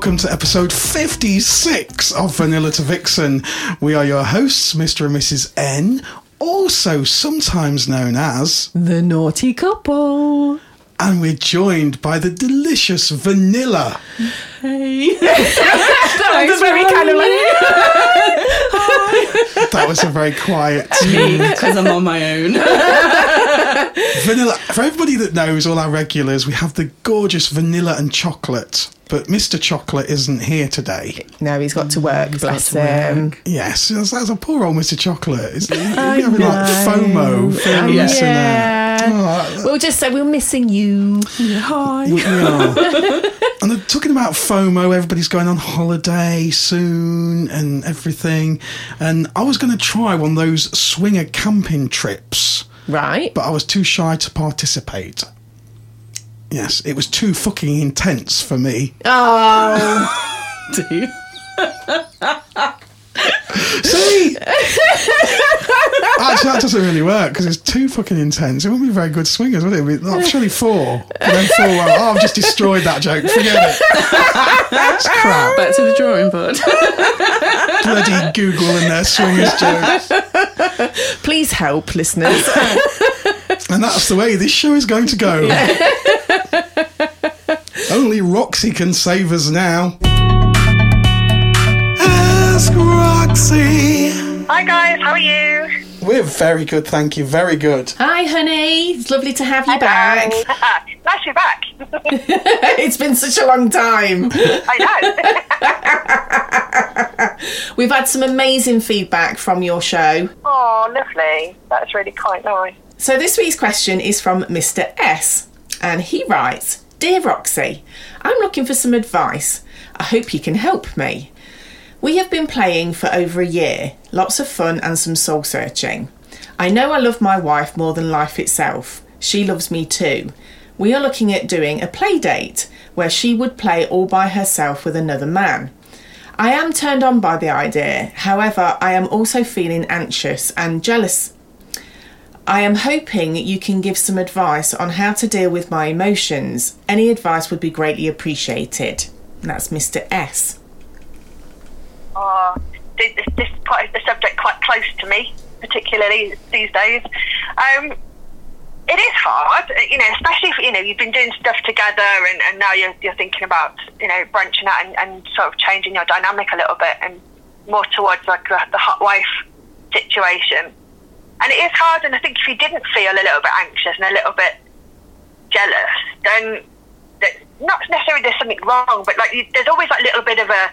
Welcome to episode 56 of Vanilla to Vixen. We are your hosts, Mr. and Mrs. N, also sometimes known as, The naughty couple. and we're joined by the delicious Vanilla. Hey. that was very kind of like. That was a very quiet because I'm on my own. Vanilla. For everybody that knows, all our regulars, we have the gorgeous Vanilla and Chocolate. But Mr. Chocolate isn't here today. No, he's got to work, bless him. Yes, that's, that's a poor old Mr. Chocolate. Is he, he's having like FOMO for missing Yeah. Oh, We'll just say we're missing you. We, we are. and talking about FOMO. Everybody's going on holiday soon and everything. And I was going to try one of those swinger camping trips, Right. but I was too shy to participate. Yes, it was too fucking intense for me. Oh, Do See? Actually, that doesn't really work because it's too fucking intense. It wouldn't be very good swingers, would it? It'd be, oh, surely four. And then four, well, oh, I've just destroyed that joke. Forget it. It's crap. Back to the drawing board. Bloody Google and their swingers jokes. please help, listeners. And that's the way this show is going to go. Only Roxy can save us now. Ask Roxy. Hi guys, how are you? We're very good, thank you. Very good. Hi, honey. It's lovely to have you back. nice to be back. it's been such a long time. I know. We've had some amazing feedback from your show. oh, lovely. That's really quite nice. So this week's question is from Mr. S. And he writes Dear Roxy, I'm looking for some advice. I hope you can help me. We have been playing for over a year, lots of fun and some soul searching. I know I love my wife more than life itself. She loves me too. We are looking at doing a play date where she would play all by herself with another man. I am turned on by the idea, however, I am also feeling anxious and jealous I am hoping you can give some advice on how to deal with my emotions. Any advice would be greatly appreciated. That's Mr. S. Oh, this, this, this quite a subject quite close to me, particularly these days. Um, it is hard, you know, especially if you know you've been doing stuff together and, and now you're, you're thinking about you know branching out and, and sort of changing your dynamic a little bit and more towards like the, the hot wife situation. And it is hard, and I think if you didn't feel a little bit anxious and a little bit jealous, then not necessarily there's something wrong, but like you, there's always that little bit of a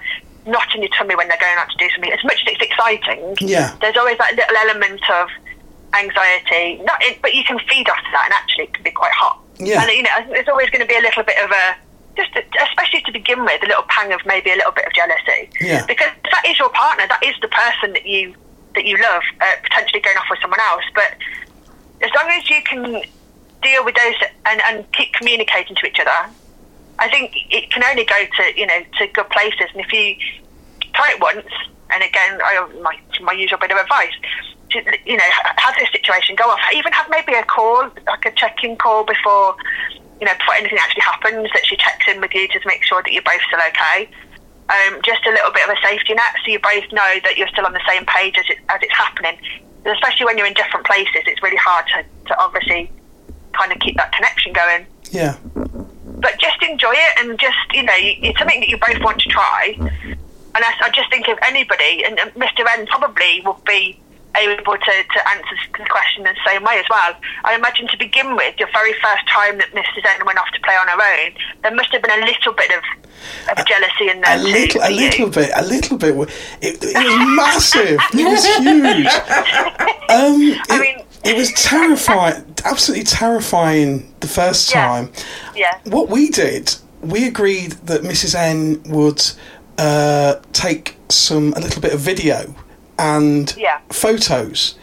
knot in your tummy when they're going out to do something. As much as it's exciting, Yeah. there's always that little element of anxiety. Not, in, but you can feed off that, and actually it can be quite hot. Yeah. And you know, there's always going to be a little bit of a just, a, especially to begin with, a little pang of maybe a little bit of jealousy. Yeah. Because that is your partner. That is the person that you that you love, uh, potentially going off with someone else. But as long as you can deal with those and, and keep communicating to each other, I think it can only go to you know to good places. And if you try it once, and again, I, my my usual bit of advice, to, you know, ha- have this situation go off. Even have maybe a call, like a check-in call before you know before anything actually happens. That she checks in with you to make sure that you're both still okay. Um, just a little bit of a safety net, so you both know that you're still on the same page as it, as it's happening. Especially when you're in different places, it's really hard to, to obviously kind of keep that connection going. Yeah. But just enjoy it and just you know it's something that you both want to try. And I, I just think if anybody, and Mr. N probably would be able to, to answer the question in the same way as well. I imagine to begin with, your very first time that Mrs. N went off to play on her own, there must have been a little bit of, of jealousy in there a too. little, a you. little bit, a little bit. It, it was massive. It was huge. Um, it, I mean- it was terrifying, absolutely terrifying the first Yeah. time. Yeah. What we did, we agreed that Mrs. N would uh, take some a little bit of video and Yeah. photos,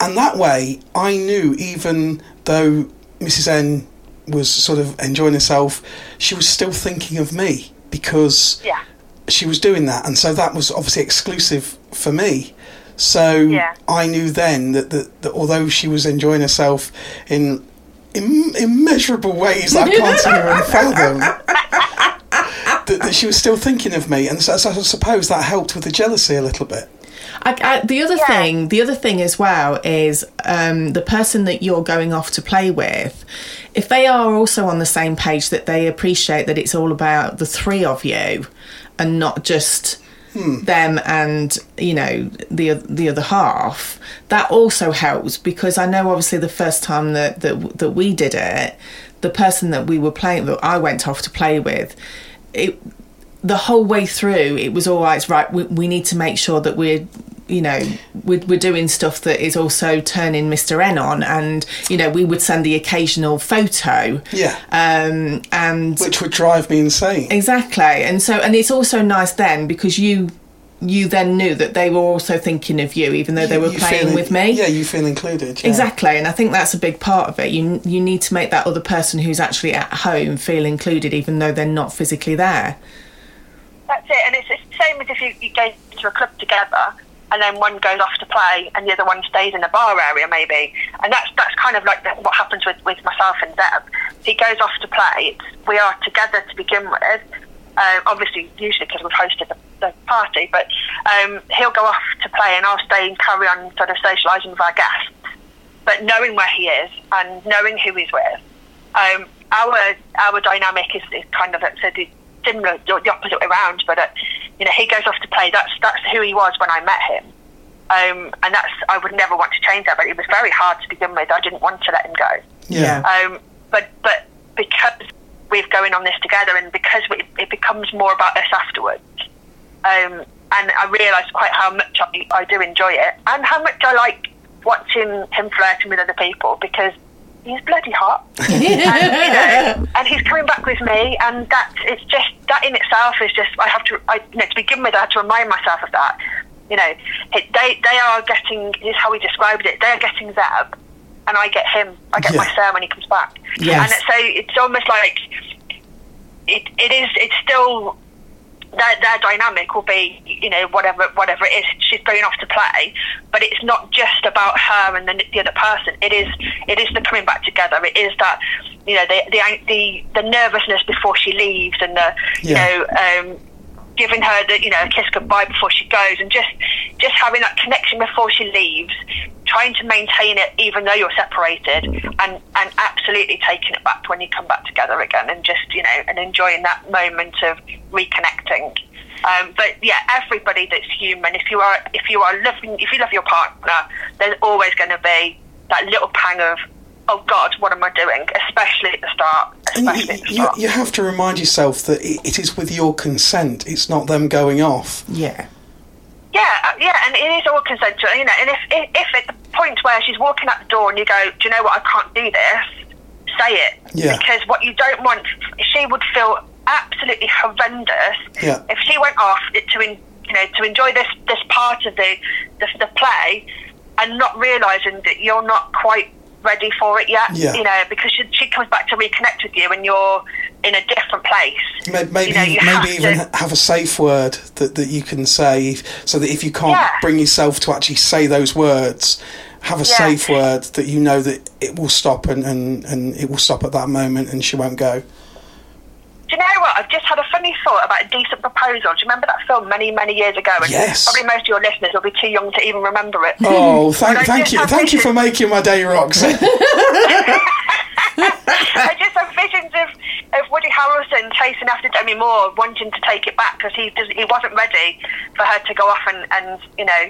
and that way I knew even though Mrs. N was sort of enjoying herself, she was still thinking of me because Yeah. she was doing that, and so that was obviously exclusive for me. So Yeah. I knew then that, that, that although she was enjoying herself in Im- immeasurable ways that I can't even fathom, that, that she was still thinking of me, and so, so I suppose that helped with the jealousy a little bit. I, I, the other Yeah. thing, the other thing as well is um, the person that you're going off to play with. If they are also on the same page that they appreciate that it's all about the three of you, and not just them and you know the the other half, that also helps because I know obviously the first time that that, that we did it, the person that we were playing that I went off to play with, it the whole way through it was all right right we, we need to make sure that we're you know we're, we're doing stuff that is also turning mr n on and you know we would send the occasional photo Yeah. um and Which would drive me insane. exactly and so and it's also nice then because you you then knew that they were also thinking of you even though they were You playing feel- with me Yeah, you feel included. yeah. Exactly, and I think that's a big part of it. You you need to make that other person who's actually at home feel included, even though they're not physically there. That's it, and it's, it's the same as if you, you go to a club together and then one goes off to play and the other one stays in the bar area maybe, and that's that's kind of like the, what happens with, with myself and Deb. He goes off to play. It's, we are together to begin with. Uh, obviously, usually because we've hosted the, the party, but um, he'll go off to play and I'll stay and carry on sort of socialising with our guests. But knowing where he is and knowing who he's with, um, our our dynamic is, is kind of so the similar, the the opposite way around. But uh, you know, he goes off to play. That's that's who he was when I met him, um, and that's I would never want to change that. But it was very hard to begin with. I didn't want to let him go. Yeah. Um, but but because we're going on this together, and because we, it becomes more about us afterwards, um, and I realised quite how much I, I do enjoy it, and how much I like watching him flirting with other people because he's bloody hot, and, you know, and he's coming back with me, and that it's just that in itself is just I have to I, you know, to begin with I have to remind myself of that. You know, it, they they are getting this is how we described it. They are getting Zeb, and I get him. I get Yeah. my Sam when he comes back. Yes. And so it's almost like it, it is. It's still their, their dynamic will be, you know, whatever whatever it is. She's going off to play, but it's not just about her and the, the other person. It is it is the coming back together. It is that you know the the the, the nervousness before she leaves and the Yeah. you know. Um, giving her the you know a kiss goodbye before she goes and just just having that connection before she leaves trying to maintain it even though you're separated and and absolutely taking it back when you come back together again and just you know and enjoying that moment of reconnecting. Um, but yeah everybody that's human if you are if you are loving if you love your partner there's always going to be that little pang of oh god what am i doing? Especially at the start you, you, you have to remind yourself that it, it is with your consent. It's not them going off. Yeah. Yeah, uh, yeah, and it is all consensual, you know. And if, if if at the point where she's walking out the door and you go, "Do you know what? I can't do this," say it. Yeah. Because what you don't want, she would feel absolutely horrendous Yeah. if she went off to, in, you know, to enjoy this this part of the the, the play and not realizing that you're not quite ready for it yet. Yeah. You know, because she, she comes back to reconnect with you and you're in a different place. Maybe, You know, you maybe have even to- have a safe word that, that you can say, so that if you can't Yeah. bring yourself to actually say those words, have a Yeah. safe word that you know that it will stop and, and, and it will stop at that moment and she won't go. Do you know what? I've just had a funny thought about Indecent Proposal. Do you remember that film many, many years ago? And Yes. Probably most of your listeners will be too young to even remember it. Oh, thank, But thank you, thank you for making my day, Roxy. I just have visions of of Woody Harrelson chasing after Demi Moore, wanting to take it back because he does, he wasn't ready for her to go off and, and you know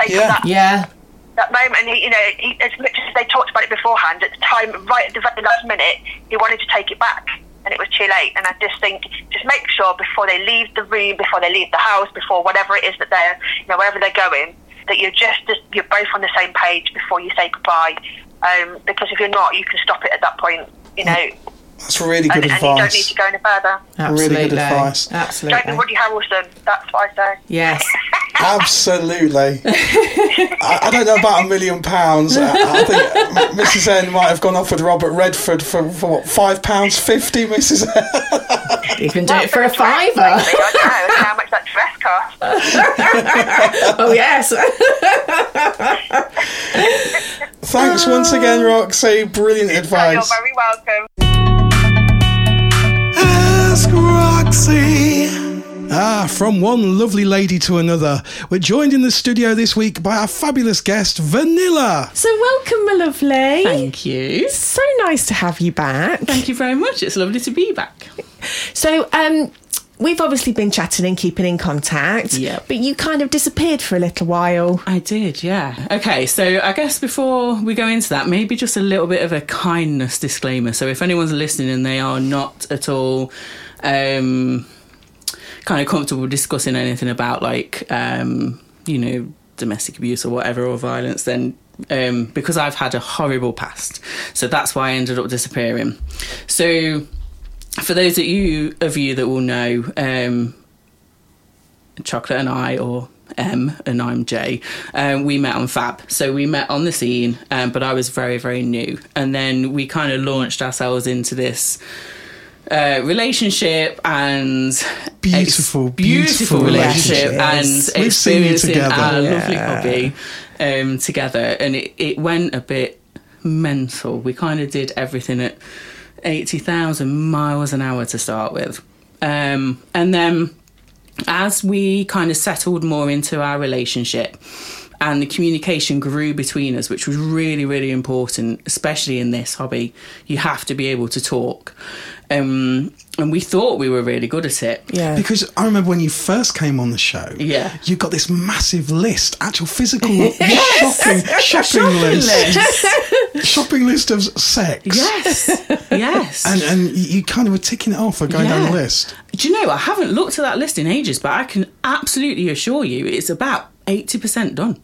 take Yeah. that Yeah. that moment. And He, you know, he, as much as they talked about it beforehand, at the time, right at the very last minute, he wanted to take it back, and it was too late. And I just think, just make sure before they leave the room, before they leave the house, before whatever it is that they're, you know, wherever they're going, that you're just, you're both on the same page before you say goodbye. Um, because if you're not, you can stop it at that point. You know, That's really and, good and you don't need advice. to go any further. Absolutely. Really good advice. Don't be Absolutely. Woody Harrelson. That's what I say. Yes. Absolutely. I, I don't know about a million pounds. I, I think Mrs. N might have gone off with Robert Redford for, for what, five pounds fifty, Mrs. N. You can do Well, it for a fiver. lately, I know how much that dress costs. Oh, yes. Thanks once again, Roxy. Brilliant advice. You're very welcome. Ask Roxy. Ah, from one lovely lady to another. We're joined in the studio this week by our fabulous guest, Vanilla. So welcome, my lovely. Thank you. So nice to have you back. Thank you very much. It's lovely to be back. So, um, we've obviously been chatting and keeping in contact. Yep. But you kind of disappeared for a little while. I did, yeah. Okay, so I guess before we go into that, maybe just a little bit of a kindness disclaimer. So if anyone's listening and they are not at all um, kind of comfortable discussing anything about like um, you know domestic abuse or whatever or violence, then um, because I've had a horrible past, so that's why I ended up disappearing. So for those of you of you that will know, um, Chocolate and I, or M and I'm J, um, we met on Fab. So we met on the scene, um, but I was very, very new. And then we kind of launched ourselves into this uh, relationship and Beautiful, beautiful, beautiful relationship relationships. and We've experiencing together. our Yeah. lovely hobby um, together. And it, it went a bit mental. We kind of did everything at 80,000 miles an hour to start with. Um, and then as we kind of settled more into our relationship and the communication grew between us, which was really, really important, especially in this hobby, you have to be able to talk. Um, and we thought we were really good at it. Yeah. Because I remember when you first came on the show, Yeah. you got this massive list, actual physical shopping shopping list, shopping list of sex. Yes, yes. And and you you kind of were ticking it off or going down the list. Do you know, I haven't looked at that list in ages, but I can absolutely assure you it's about 80% done.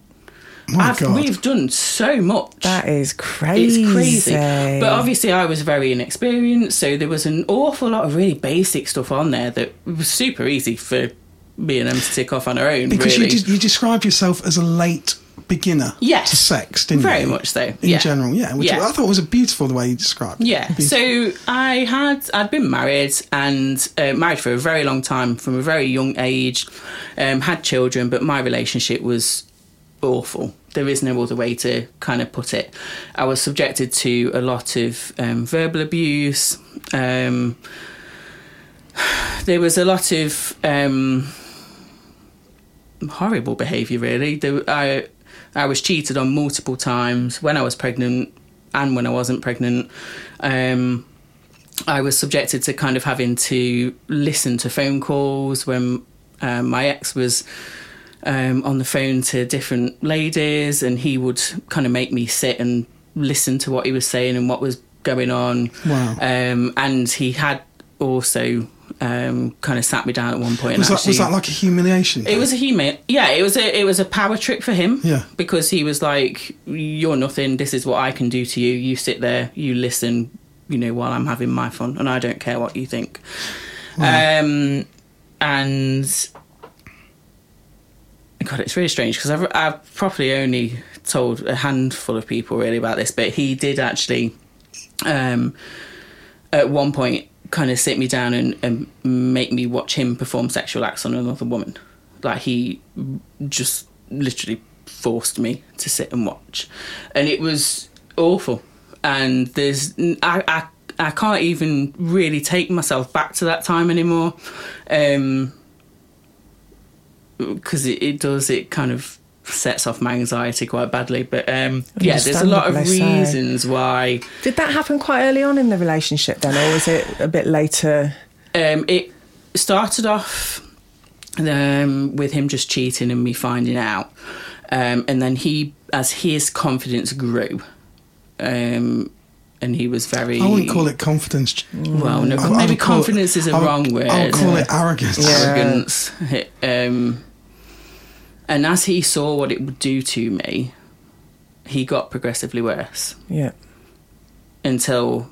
My I've- God. We've done so much. That is crazy. It's crazy. But obviously, I was very inexperienced, so there was an awful lot of really basic stuff on there that was super easy for me and them to tick off on our own. Because really. you, de- you described yourself as a late beginner Yes. to sex, didn't you? Very you? much so, In yeah. general, yeah. Which Yeah. I thought was a beautiful the way you described it. Yeah. Beautiful. So I had I'd been married and uh, married for a very long time from a very young age, um, had children, but my relationship was awful. There is no other way to kind of put it. I was subjected to a lot of um, verbal abuse. Um, there was a lot of um, horrible behaviour. Really, there, I I was cheated on multiple times when I was pregnant and when I wasn't pregnant. Um, I was subjected to kind of having to listen to phone calls when um, my ex was um, on the phone to different ladies, and he would kind of make me sit and listen to what he was saying and what was going on. Wow. Um, and he had also um, kind of sat me down at one point. and Was that, actually, was that like a humiliation? it was a human, yeah. It was a it was a power trip for him. Yeah. because he was like, "You're nothing. This is what I can do to you. You sit there, you listen, you know, while I'm having my fun, and I don't care what you think." Um, and God, it's really strange because I've I've probably only told a handful of people really about this, but he did actually, um, at one point, kind of sit me down and, and make me watch him perform sexual acts on another woman. Like he just literally forced me to sit and watch, and it was awful. And there's I I, I can't even really take myself back to that time anymore. Um, because it, it does it kind of sets off my anxiety quite badly. But um, yeah, there's a lot of Understandably so. reasons why Did that happen quite early on in the relationship then, or was it a bit later? um, it started off um, with him just cheating and me finding out, um, and then he, as his confidence grew, um, and he was very. I wouldn't call it confidence. Well, no, I- I maybe would confidence is a I would- wrong word. I would call it arrogance. arrogance. Um, and as he saw what it would do to me, he got progressively worse Yeah. until,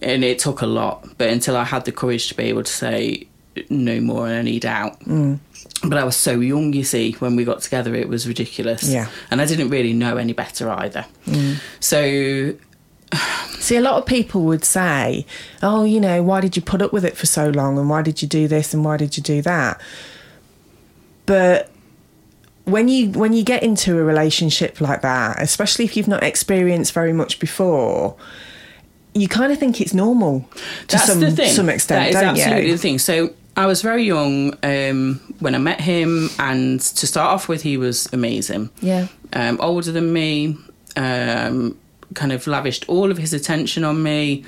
and it took a lot, but until I had the courage to be able to say no more and I need out. Mm. But I was so young, you see, when we got together, it was ridiculous. Yeah. And I didn't really know any better either. So See, a lot of people would say, "Oh, you know, why did you put up with it for so long, and why did you do this, and why did you do that?" But when you when you get into a relationship like that, especially if you've not experienced very much before, you kind of think it's normal to That's some the thing. some extent, That is don't absolutely you? the thing. So I was very young um, when I met him, and to start off with, he was amazing. Yeah. Um, older than me, um, kind of lavished all of his attention on me.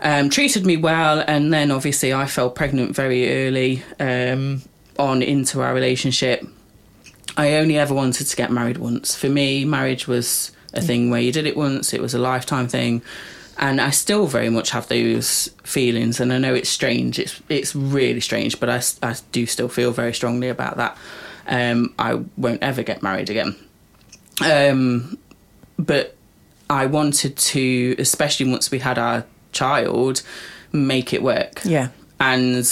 Um, treated me well, and then obviously I fell pregnant very early um, on into our relationship. I only ever wanted to get married once. For me, marriage was a thing where you did it once, it was a lifetime thing. And I still very much have those feelings. And I know it's strange, it's, it's really strange, but I, I do still feel very strongly about that. Um, I won't ever get married again. Um, but I wanted to, especially once we had our child, make it work. Yeah. And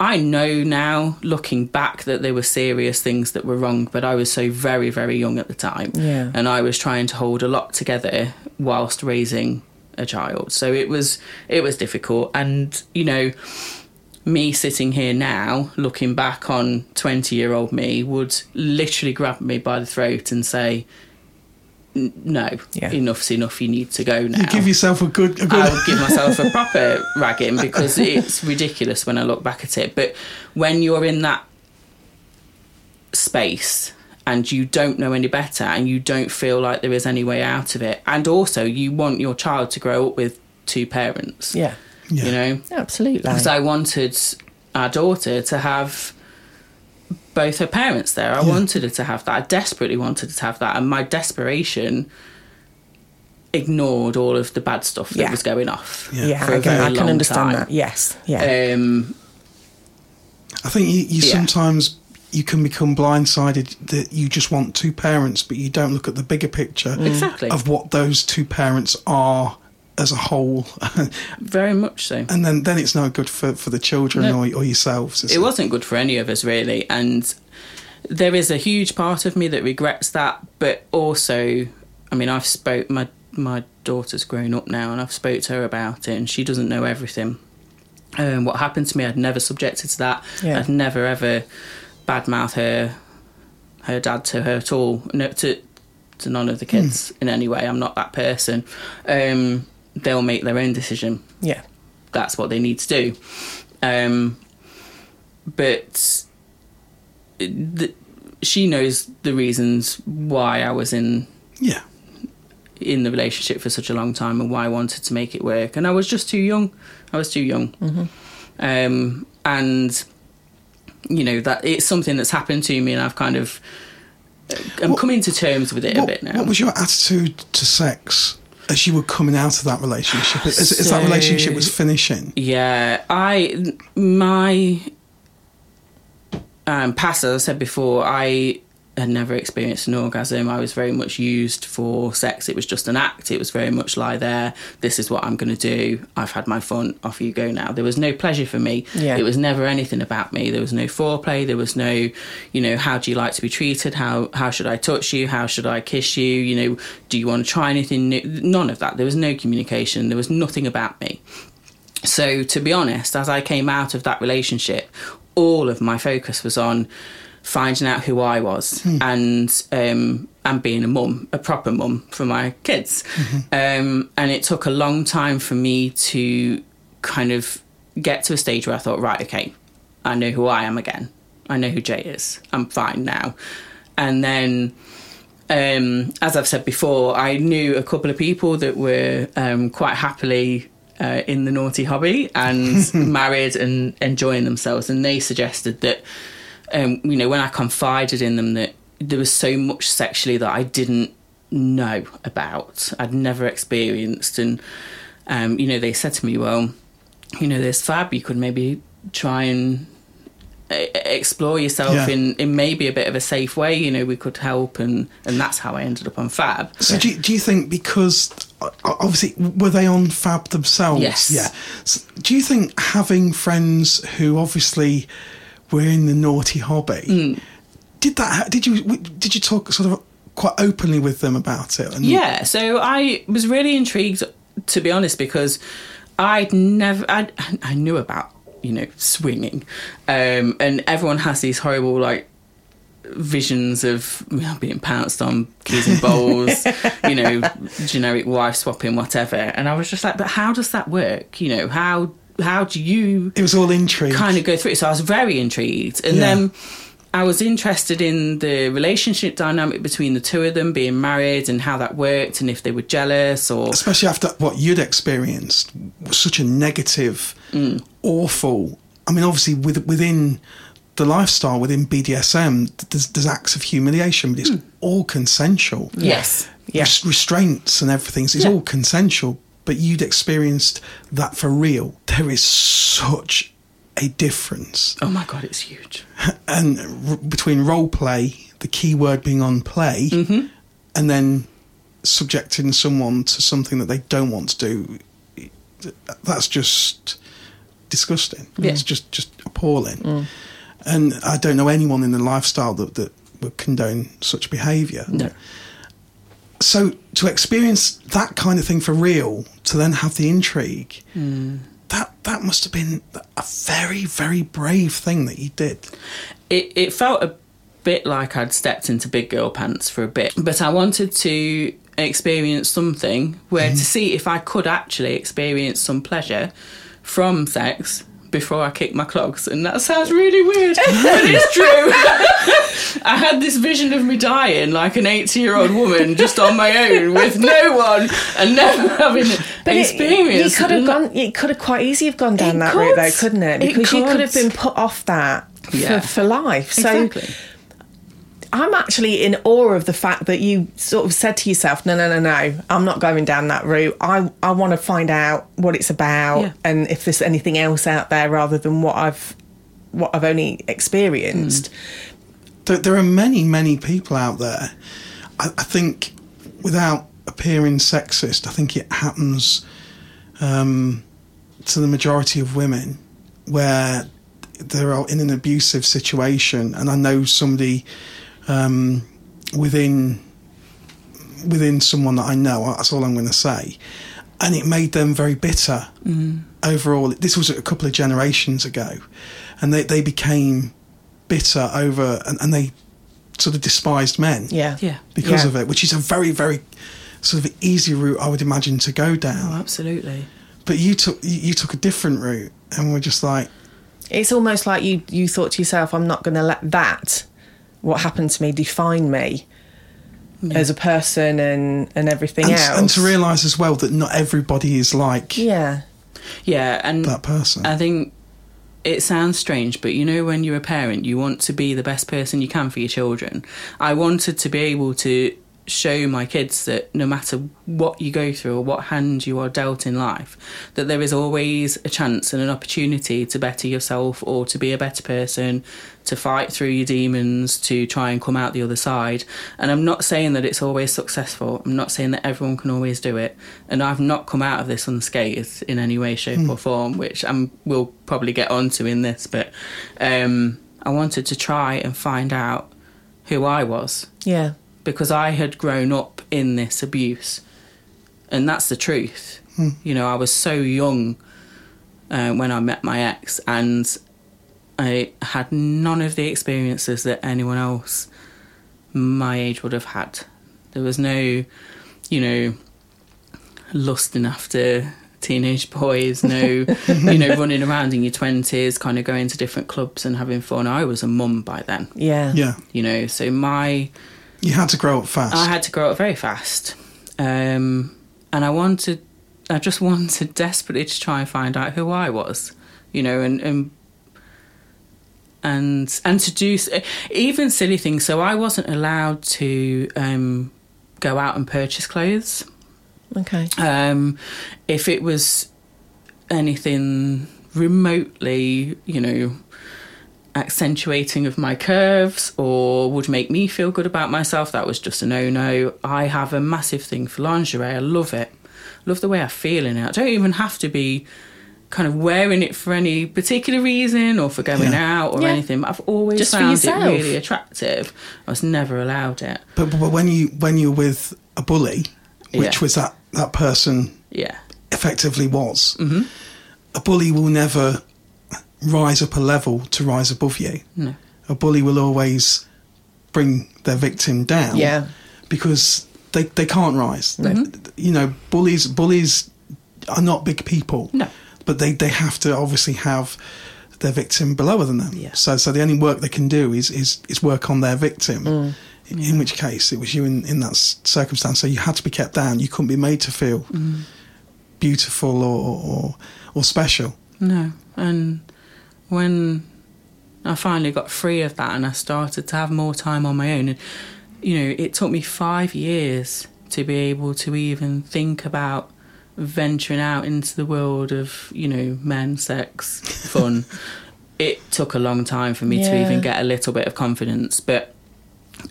I know now, looking back, that there were serious things that were wrong, but I was so very, very young at the time. Yeah. And I was trying to hold a lot together whilst raising a child. So it was it was difficult. And, you know, me sitting here now, looking back on 20 year old me, would literally grab me by the throat and say, "N- No, Yeah. enough's enough. You need to go now. You give yourself a good, a good. I would give myself a proper ragging because it's ridiculous when I look back at it. But when you're in that space and you don't know any better and you don't feel like there is any way out of it, and also you want your child to grow up with two parents, Yeah. Yeah. you know, Absolutely. because I wanted our daughter to have both her parents there. I Yeah. wanted her to have that. I desperately wanted her to have that, and my desperation ignored all of the bad stuff that Yeah. was going off. yeah, for a I can, very I can long understand time. that. Yes. Yeah. Um, I think you, you Yeah. sometimes you can become blindsided that you just want two parents, but you don't look at the bigger picture Exactly. of what those two parents are as a whole, very much so. and then then it's no good for, for the children No. or, or yourselves. is It wasn't good for any of us, really. And there is a huge part of me that regrets that, but also, I mean, I've spoke my my daughter's grown up now, and I've spoke to her about it, and she doesn't know everything. Um, what happened to me, I'd never subjected to that. Yeah. I'd never ever badmouth her, her dad to her at all. No, to to none of the kids in any way. I'm not that person. Um, they'll make their own decision yeah. that's what they need to do. Um, but the, she knows the reasons why I was in Yeah. in the relationship for such a long time and why I wanted to make it work. And I was just too young. I was too young. Um, and you know that it's something that's happened to me, and I've kind of I'm What- coming to terms with it a bit now. what was your attitude to sex as you were coming out of that relationship? As, as that relationship was finishing? Yeah, I my um, past, as I said before, I had never experienced an orgasm. I was very much used for sex. It was just an act. It was very much lie there. This is what I'm going to do. I've had my fun. Off you go now. There was no pleasure for me. Yeah. It was never anything about me. There was no foreplay. There was no, you know, how do you like to be treated? How how should I touch you? How should I kiss you? You know, do you want to try anything new? None of that. There was no communication. There was nothing about me. So, to be honest, as I came out of that relationship, all of my focus was on finding out who I was and um, and being a mum, a proper mum for my kids. Um, and it took a long time for me to kind of get to a stage where I thought, right, okay, I know who I am again. I know who Jay is. I'm fine now. and then um, as I've said before, I knew a couple of people that were um, quite happily uh, in the naughty hobby and married and enjoying themselves, and they suggested that um, you know when I confided in them that there was so much sexually that I didn't know about, I'd never experienced, and um, you know they said to me, well, you know, there's Fab, you could maybe try and explore yourself Yeah. in, in maybe a bit of a safe way. You know, we could help, and and that's how I ended up on Fab. So do you, do you think because obviously were they on Fab themselves? Yes. Yeah. So do you think having friends who obviously were in the naughty hobby Mm. did that? Did you did you talk sort of quite openly with them about it? And Yeah, so I was really intrigued, to be honest, because I'd never, I, I knew about, you know, swinging, um, and everyone has these horrible, like, visions of you know, being pounced on, keys and bowls, you know, generic wife swapping, whatever. And I was just like, but how does that work? You know, how how do you It was all intrigue. kind of go through it. So I was very intrigued. And Yeah. then I was interested in the relationship dynamic between the two of them being married and how that worked and if they were jealous or. especially after what you'd experienced was such a negative, mm. awful. I mean, obviously, with, within the lifestyle, within BDSM, there's, there's acts of humiliation, but it's mm. all consensual. Yes. Res- restraints and everything. So it's Yeah. all consensual, but you'd experienced that for real. There is such a difference, Oh my God, it's huge. and r- between role play, the key word being on play, mm-hmm. and then subjecting someone to something that they don't want to do. That's just disgusting. Yeah. It's just just appalling. Mm. And I don't know anyone in the lifestyle that that would condone such behaviour. No. So to experience that kind of thing for real, to then have the intrigue, hmm. that that must have been a very very brave thing that you did. It, it felt a bit like I'd stepped into big girl pants for a bit, but I wanted to experience something where mm-hmm. to see if I could actually experience some pleasure from sex before I kicked my clogs. And that sounds really weird, but it's true. I had this vision of me dying like an 80 year old woman just on my own with no one and never having But it, experience. you could have gone. It could have quite easy have gone down It that route, though, could. couldn't it? It Because you could have been put off that Yeah. for, for life. So Exactly. I'm actually in awe of the fact that you sort of said to yourself, "No, no, no, no, I'm not going down that route. I I want to find out what it's about Yeah. and if there's anything else out there rather than what I've what I've only experienced." there, there are many, many people out there. I, I think, without appearing sexist, I think it happens um, to the majority of women where they're in an abusive situation, and I know somebody um, within within someone that I know. That's all I'm going to say, and it made them very bitter. Overall, this was a couple of generations ago, and they they became bitter over and, and they sort of despised men Yeah, Yeah. because Yeah. of it, which is a very, very sort of easy route I would imagine to go Oh, down. absolutely. But you took you, you took a different route, and we're just like, It's almost like you you thought to yourself, "I'm not going to let that what happened to me define me." As a person and and everything and, else, and to realise as well that not everybody is like yeah, Yeah, and that person. I think it sounds strange, but you know, when you're a parent, you want to be the best person you can for your children. I wanted to be able to show my kids that no matter what you go through or what hand you are dealt in life, that there is always a chance and an opportunity to better yourself or to be a better person, to fight through your demons, to try and come out the other side. And I'm not saying that it's always successful. I'm not saying that everyone can always do it. And I've not come out of this unscathed in any way, shape, or form, which I'm we'll probably get onto in this. But um, I wanted to try and find out who I was yeah, because I had grown up in this abuse, and that's the truth. You know, I was so young uh, when I met my ex, and I had none of the experiences that anyone else my age would have had. There was no, you know, lusting after teenage boys, no, you know, running around in your twenties, kind of going to different clubs and having fun. I was a mum by then, Yeah. Yeah, you know, so my you had to grow up fast. I had to grow up very fast, um, and I wanted, I just wanted desperately to try and find out who I was, you know, and and and and to do even silly things. So I wasn't allowed to um, go out and purchase clothes. Okay. Um, if it was anything remotely, you know, accentuating of my curves or would make me feel good about myself, that was just a no no. I have a massive thing for lingerie. I love it. Love the way I feel in it. I don't even have to be kind of wearing it for any particular reason or for going Yeah. out or Yeah. anything. But I've always Just found it really attractive. I was never allowed it. but, but when you when you're with a bully, which Yeah. was that that person Yeah. effectively was, mm-hmm. a bully will never rise up a level to rise above you. No. A bully will always bring their victim down. Yeah. because they they can't rise. You know, bullies bullies are not big people. No. but they they have to obviously have their victim below than them. Yeah. So so the only work they can do is is is work on their victim. Mm. In, in which case, it was you in, in that circumstance. So you had to be kept down. You couldn't be made to feel Mm. beautiful or, or or special. No. And when I finally got free of that and I started to have more time on my own, and you know, it took me five years to be able to even think about venturing out into the world of, you know, men, sex, fun. it took a long time for me to even get a little bit of confidence. But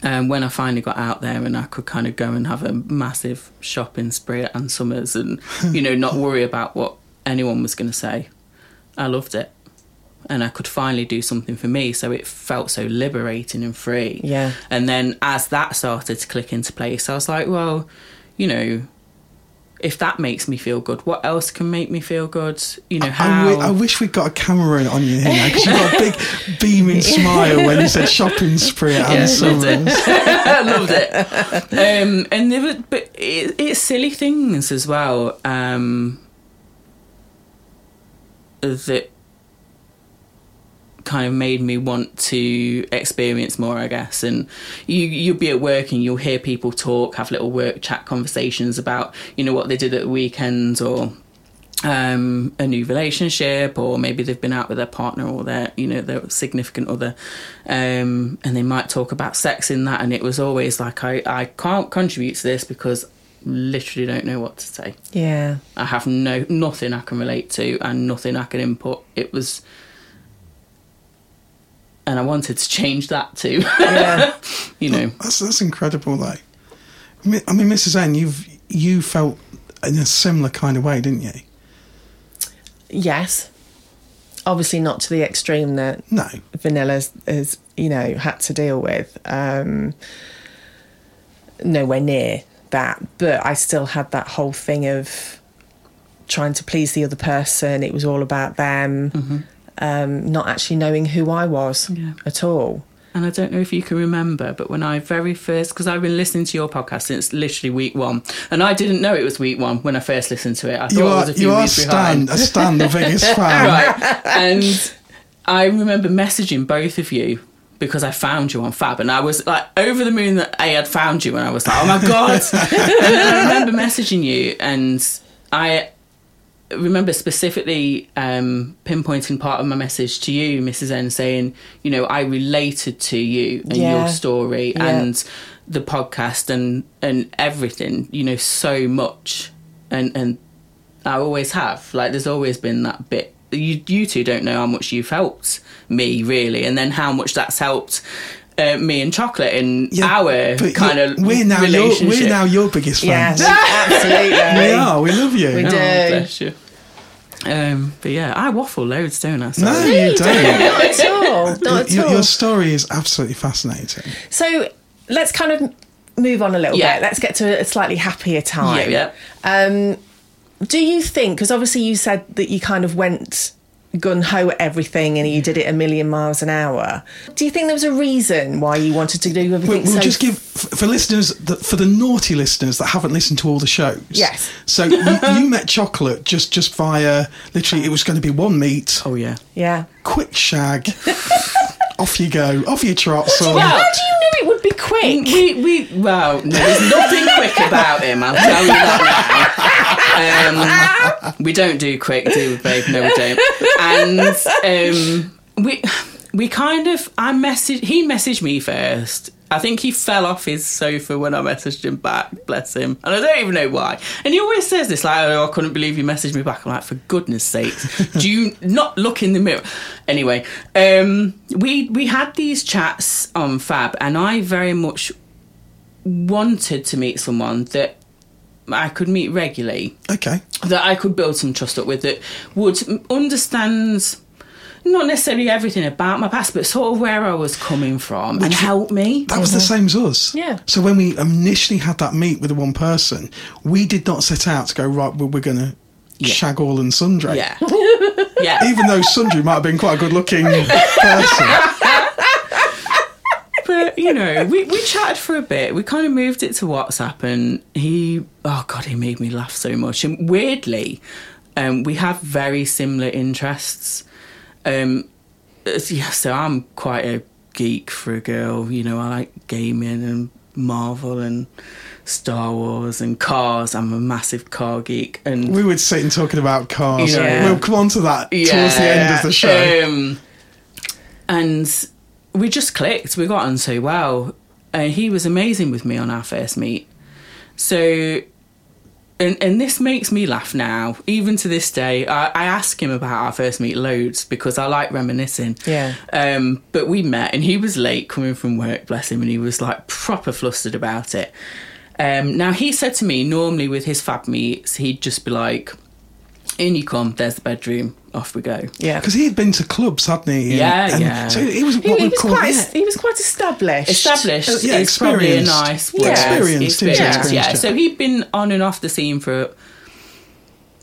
um, when I finally got out there and I could kind of go and have a massive shopping spree at Ann Summers and, you know, not worry about what anyone was going to say, I loved it. And I could finally do something for me. So it felt so liberating and free. Yeah. And then as that started to click into place, I was like, well, you know, if that makes me feel good, what else can make me feel good? You know, I, how. wi- I wish we'd got a camera on you here because you've got a big beaming smile when you said shopping spree at Ann Summers. I loved it. Um, and there were, but it, it's silly things as well. Um, that kind of made me want to experience more, I guess. And you you'll be at work and you'll hear people talk, have little work chat conversations about you know what they did at the weekends or um, a new relationship, or maybe they've been out with their partner or their, you know, their significant other, um, and they might talk about sex in that. And it was always like, I, I can't contribute to this because literally don't know what to say. Yeah. I have no nothing I can relate to and nothing I can input. It was, and I wanted to change that too. Yeah. you know, That's that's incredible, though. I mean, I mean, Mrs. N, you've you felt in a similar kind of way, didn't you? yes. Obviously, not to the extreme that No, Vanilla's has, you know, had to deal with. Um, nowhere near that. But I still had that whole thing of trying to please the other person. It was all about them, um, not actually knowing who I was Yeah. at all. And I don't know if you can remember, but when I very first, because I've been listening to your podcast since literally week one, and I didn't know it was week one when I first listened to it. I thought you it are was a few you are weeks Stan, behind. a Stan, the biggest fan. right. And I remember messaging both of you because I found you on Fab, and I was like over the moon that I had found you, and I was like, oh my god! and I remember messaging you, and I remember specifically um, pinpointing part of my message to you, Mrs. N, saying, you know, I related to you and Yeah. your story Yeah. and the podcast and and everything, you know, so much, and and I always have. Like, there's always been that bit. You you two don't know how much you've helped me, really, and then how much that's helped. Uh, me and chocolate in our but kind of we're now your, we're now your biggest Yes, fans. absolutely. We are. We love you. We Oh, do. bless you. Um, but yeah, I waffle loads, don't I? No, you don't. Not at all. Not at your, all. your story is absolutely fascinating. So let's kind of move on a little Yeah. bit. Let's get to a slightly happier time. Yeah, yeah. Um, do you think, because obviously you said that you kind of went gun ho at everything and you did it a million miles an hour. Do you think there was a reason why you wanted to do everything We'll, we'll so just give for listeners that for the naughty listeners that haven't listened to all the shows. Yes. So you, you met chocolate just just via literally it was going to be one meet, Oh yeah. Yeah. quick shag, off you go, off you trot. son. Well- How do you know it would be quick? We we well, there's nothing quick about him. I'll tell you that. Um, we don't do quick, do we, babe? No, we don't. And um, we we kind of I messaged he messaged me first. I think he fell off his sofa when I messaged him back, bless him. And I don't even know why. And he always says this, like, oh, I couldn't believe you messaged me back. I'm like, for goodness sakes, do you not look in the mirror? Anyway, um, we we had these chats on Fab, and I very much wanted to meet someone that I could meet regularly, Okay. that I could build some trust up with, that would understand not necessarily everything about my past, but sort of where I was coming from and help me. That was the same as us. Yeah. So when we initially had that meet with the one person, we did not set out to go right. Well, we're going to Yeah. shag all and sundry. Yeah. yeah. Even though Sundry might have been quite a good-looking person. but you know, we, we chatted for a bit. We kind of moved it to WhatsApp, and he, oh god, he made me laugh so much. And weirdly, um, we have very similar interests. Um, yeah, so I'm quite a geek for a girl. You know, I like gaming and Marvel and Star Wars and cars. I'm a massive car geek, and We would sit and talking about cars. Yeah. We'll come on to that towards the end of the show. Um, and we just clicked. We got on so well. And he was amazing with me on our first meet. So, and, and this makes me laugh now. Even to this day, I, I ask him about our first meet loads because I like reminiscing. Yeah. Um, but we met and he was late coming from work, bless him, and he was like proper flustered about it. Um, now, he said to me, normally with his fab meets, he'd just be like, in you come, there's the bedroom, off we go. Yeah. Because he had been to clubs, hadn't he? Yeah, and yeah. So he was He, what he we was call quite yeah. he was quite established. Established Uh, yeah, is probably a experienced. nice Yeah. word. Experienced, yeah. experienced, yeah. yeah. So he'd been on and off the scene for,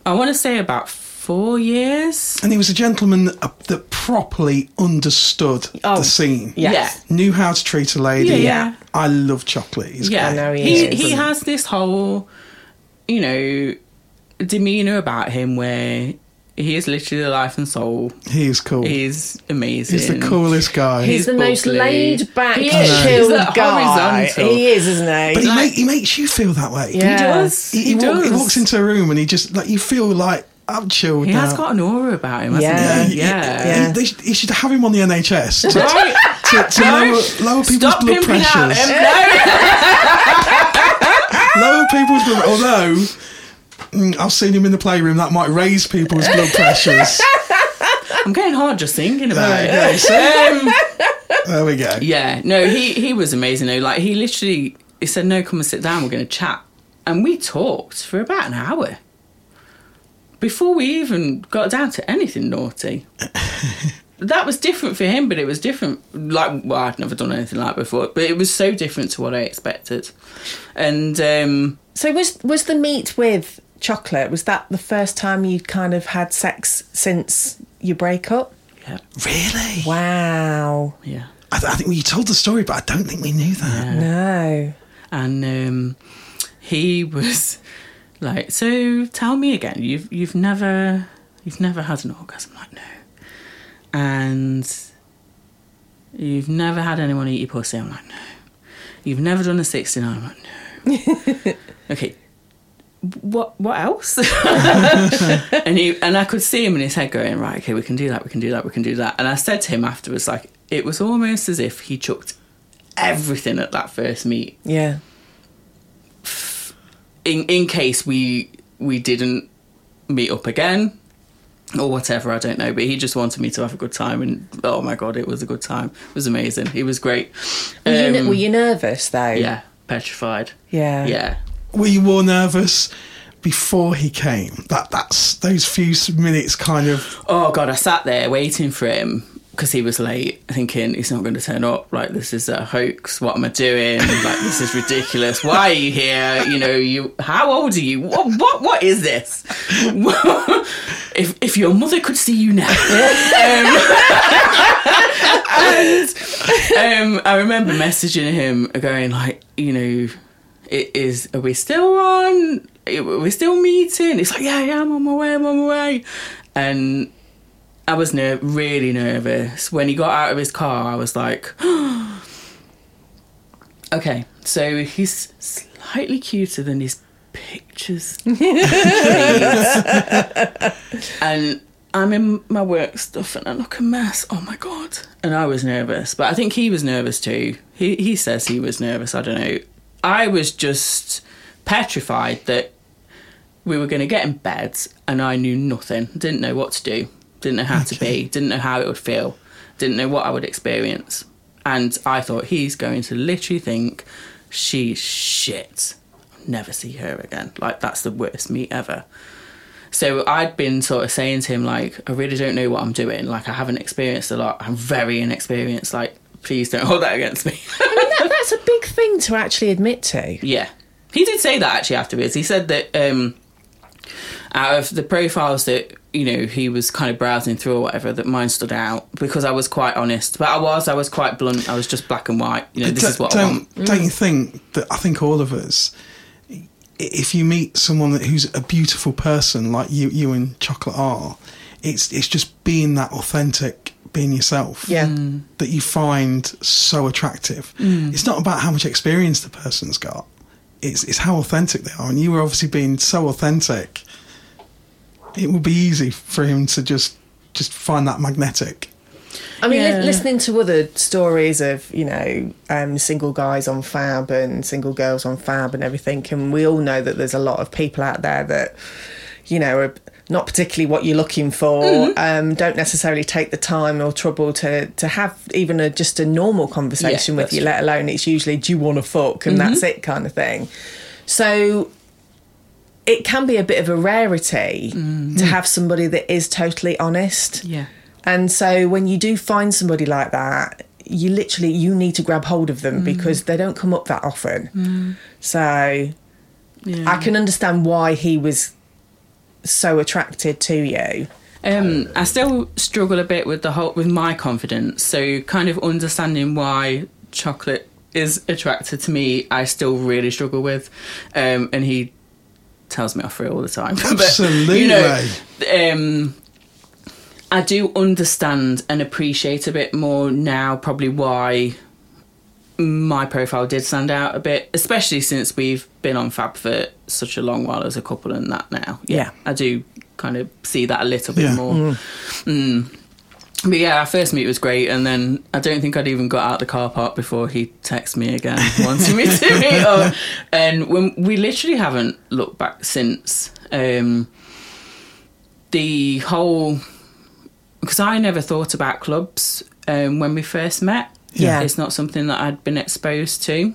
I want to say about four years. And he was a gentleman that, uh, that properly understood Oh, the scene. yes. Knew how to treat a lady. Yeah, yeah. I love chocolate. He's Yeah, I know he he is, he has this whole, you know, demeanor about him where he is literally the life and soul. He is cool. He's amazing. He's the coolest guy. He's, the most laid back, He is. chilled He's guy. horizontal. He is, isn't he? but he, like- make, he makes you feel that way. Yeah. He does. He, He, he, walk- he walks into a room and he just like you feel like I'm chilled He now. has got an aura about him, hasn't Yeah. he? He- Yeah. Yeah. he- they should, he should have him on the NHS to, Right. to, to No. lower, lower people's Stop blood pimping out pressures. him. No. Lower people's blood. Although mm, I've seen him in the playroom, that might raise people's blood pressures. I'm getting hard just thinking about There you it. go. Um, There we go. yeah, no, he he was amazing though. Like he literally he said, "No, come and sit down. We're going to chat," and we talked for about an hour before we even got down to anything naughty. that was different for him, but it was different. Like, well, I'd never done anything like before, but it was so different to what I expected. And um, So was was the meet with chocolate? Was that the first time you'd kind of had sex since your breakup? yeah, Really? Wow. yeah. I, th- I think we told the story, but I don't think we knew that. No. and um, he was like, "So tell me again. You've you've never you've never had an orgasm?" I'm like, no. And you've never had anyone eat your pussy? I'm like, no. You've never done a 69? I'm like, no. okay. What what else? and he and I could see him in his head going, right, okay, we can do that, we can do that, we can do that. And I said to him afterwards, like, it was almost as if he chucked everything at that first meet Yeah. in in case we we didn't meet up again or whatever i don't know but he just wanted me to have a good time and oh my god it was a good time it was amazing he was great Were, you, Um, were you nervous though? yeah petrified Yeah. yeah Were you more nervous before he came? That that's those few minutes kind of. oh god i sat there waiting for him because he was late thinking he's not going to turn up like this is a hoax what am i doing like this is ridiculous why are you here you know you how old are you what what, what is this if if your mother could see you now. um, and, um, I remember messaging him, going like, you know, it is. Are we still on? Are we still meeting? It's like, yeah, yeah, I'm on my way. I'm on my way. And I was ner- really nervous when he got out of his car. I was like, okay, so he's slightly cuter than his pictures. and I'm in my work stuff and I look a mess. Oh my god! And I was nervous, but I think he was nervous too. He he says he was nervous. I don't know. I was just petrified that we were going to get in bed and I knew nothing. Didn't know what to do. Didn't know how to be. Didn't know how it would feel. Didn't know what I would experience. And I thought he's going to literally think she's shit. Never see her again. Like that's the worst meet ever. So I'd been sort of saying to him like, I really don't know what I'm doing. Like I haven't experienced a lot. I'm very inexperienced. Like please don't hold that against me. That- that's a big thing to actually admit to. Yeah. He did say that actually afterwards. He said that um, out of the profiles that, you know, he was kind of browsing through or whatever, that mine stood out because I was quite honest. But I was, I was quite blunt. I was just black and white. You know, this Don't- is what don't, want. Mm. Don't you think that I think all of us, if you meet someone who's a beautiful person like you, you and Chocolate are, it's it's just being that authentic, being yourself. Yeah. Mm. That you find so attractive. It's not about how much experience the person's got. It's it's how authentic they are, and you were obviously being so authentic. It would be easy for him to just just find that magnetic. I mean, li- listening to other stories of you know um, single guys on Fab and single girls on Fab and everything, and we all know that there's a lot of people out there that you know are not particularly what you're looking for. Mm-hmm. Um, don't necessarily take the time or trouble to to have even a just a normal conversation Yeah, with you. true. Let alone it's usually do you want to fuck and that's mm-hmm. it kind of thing. So it can be a bit of a rarity to mm-hmm. have somebody that is totally honest. Yeah. And so when you do find somebody like that, you literally you need to grab hold of them mm. because they don't come up that often. Mm. So Yeah. I can understand why he was so attracted to you. Um, I still struggle a bit with the whole with my confidence. So kind of understanding why chocolate is attracted to me, I still really struggle with. Um, and he tells me off for it all the time. but, you know, um, I do understand and appreciate a bit more now, probably why my profile did stand out a bit, especially since we've been on Fab for such a long while as a couple and that now. Yeah. I do kind of see that a little bit Yeah. more. Mm. But yeah, our first meet was great, and then I don't think I'd even got out the car park before he texted me again, wanting me to meet up. And when we literally haven't looked back since. Um, the whole because I never thought about clubs um, when we first met. Yeah. it's not something that I'd been exposed to.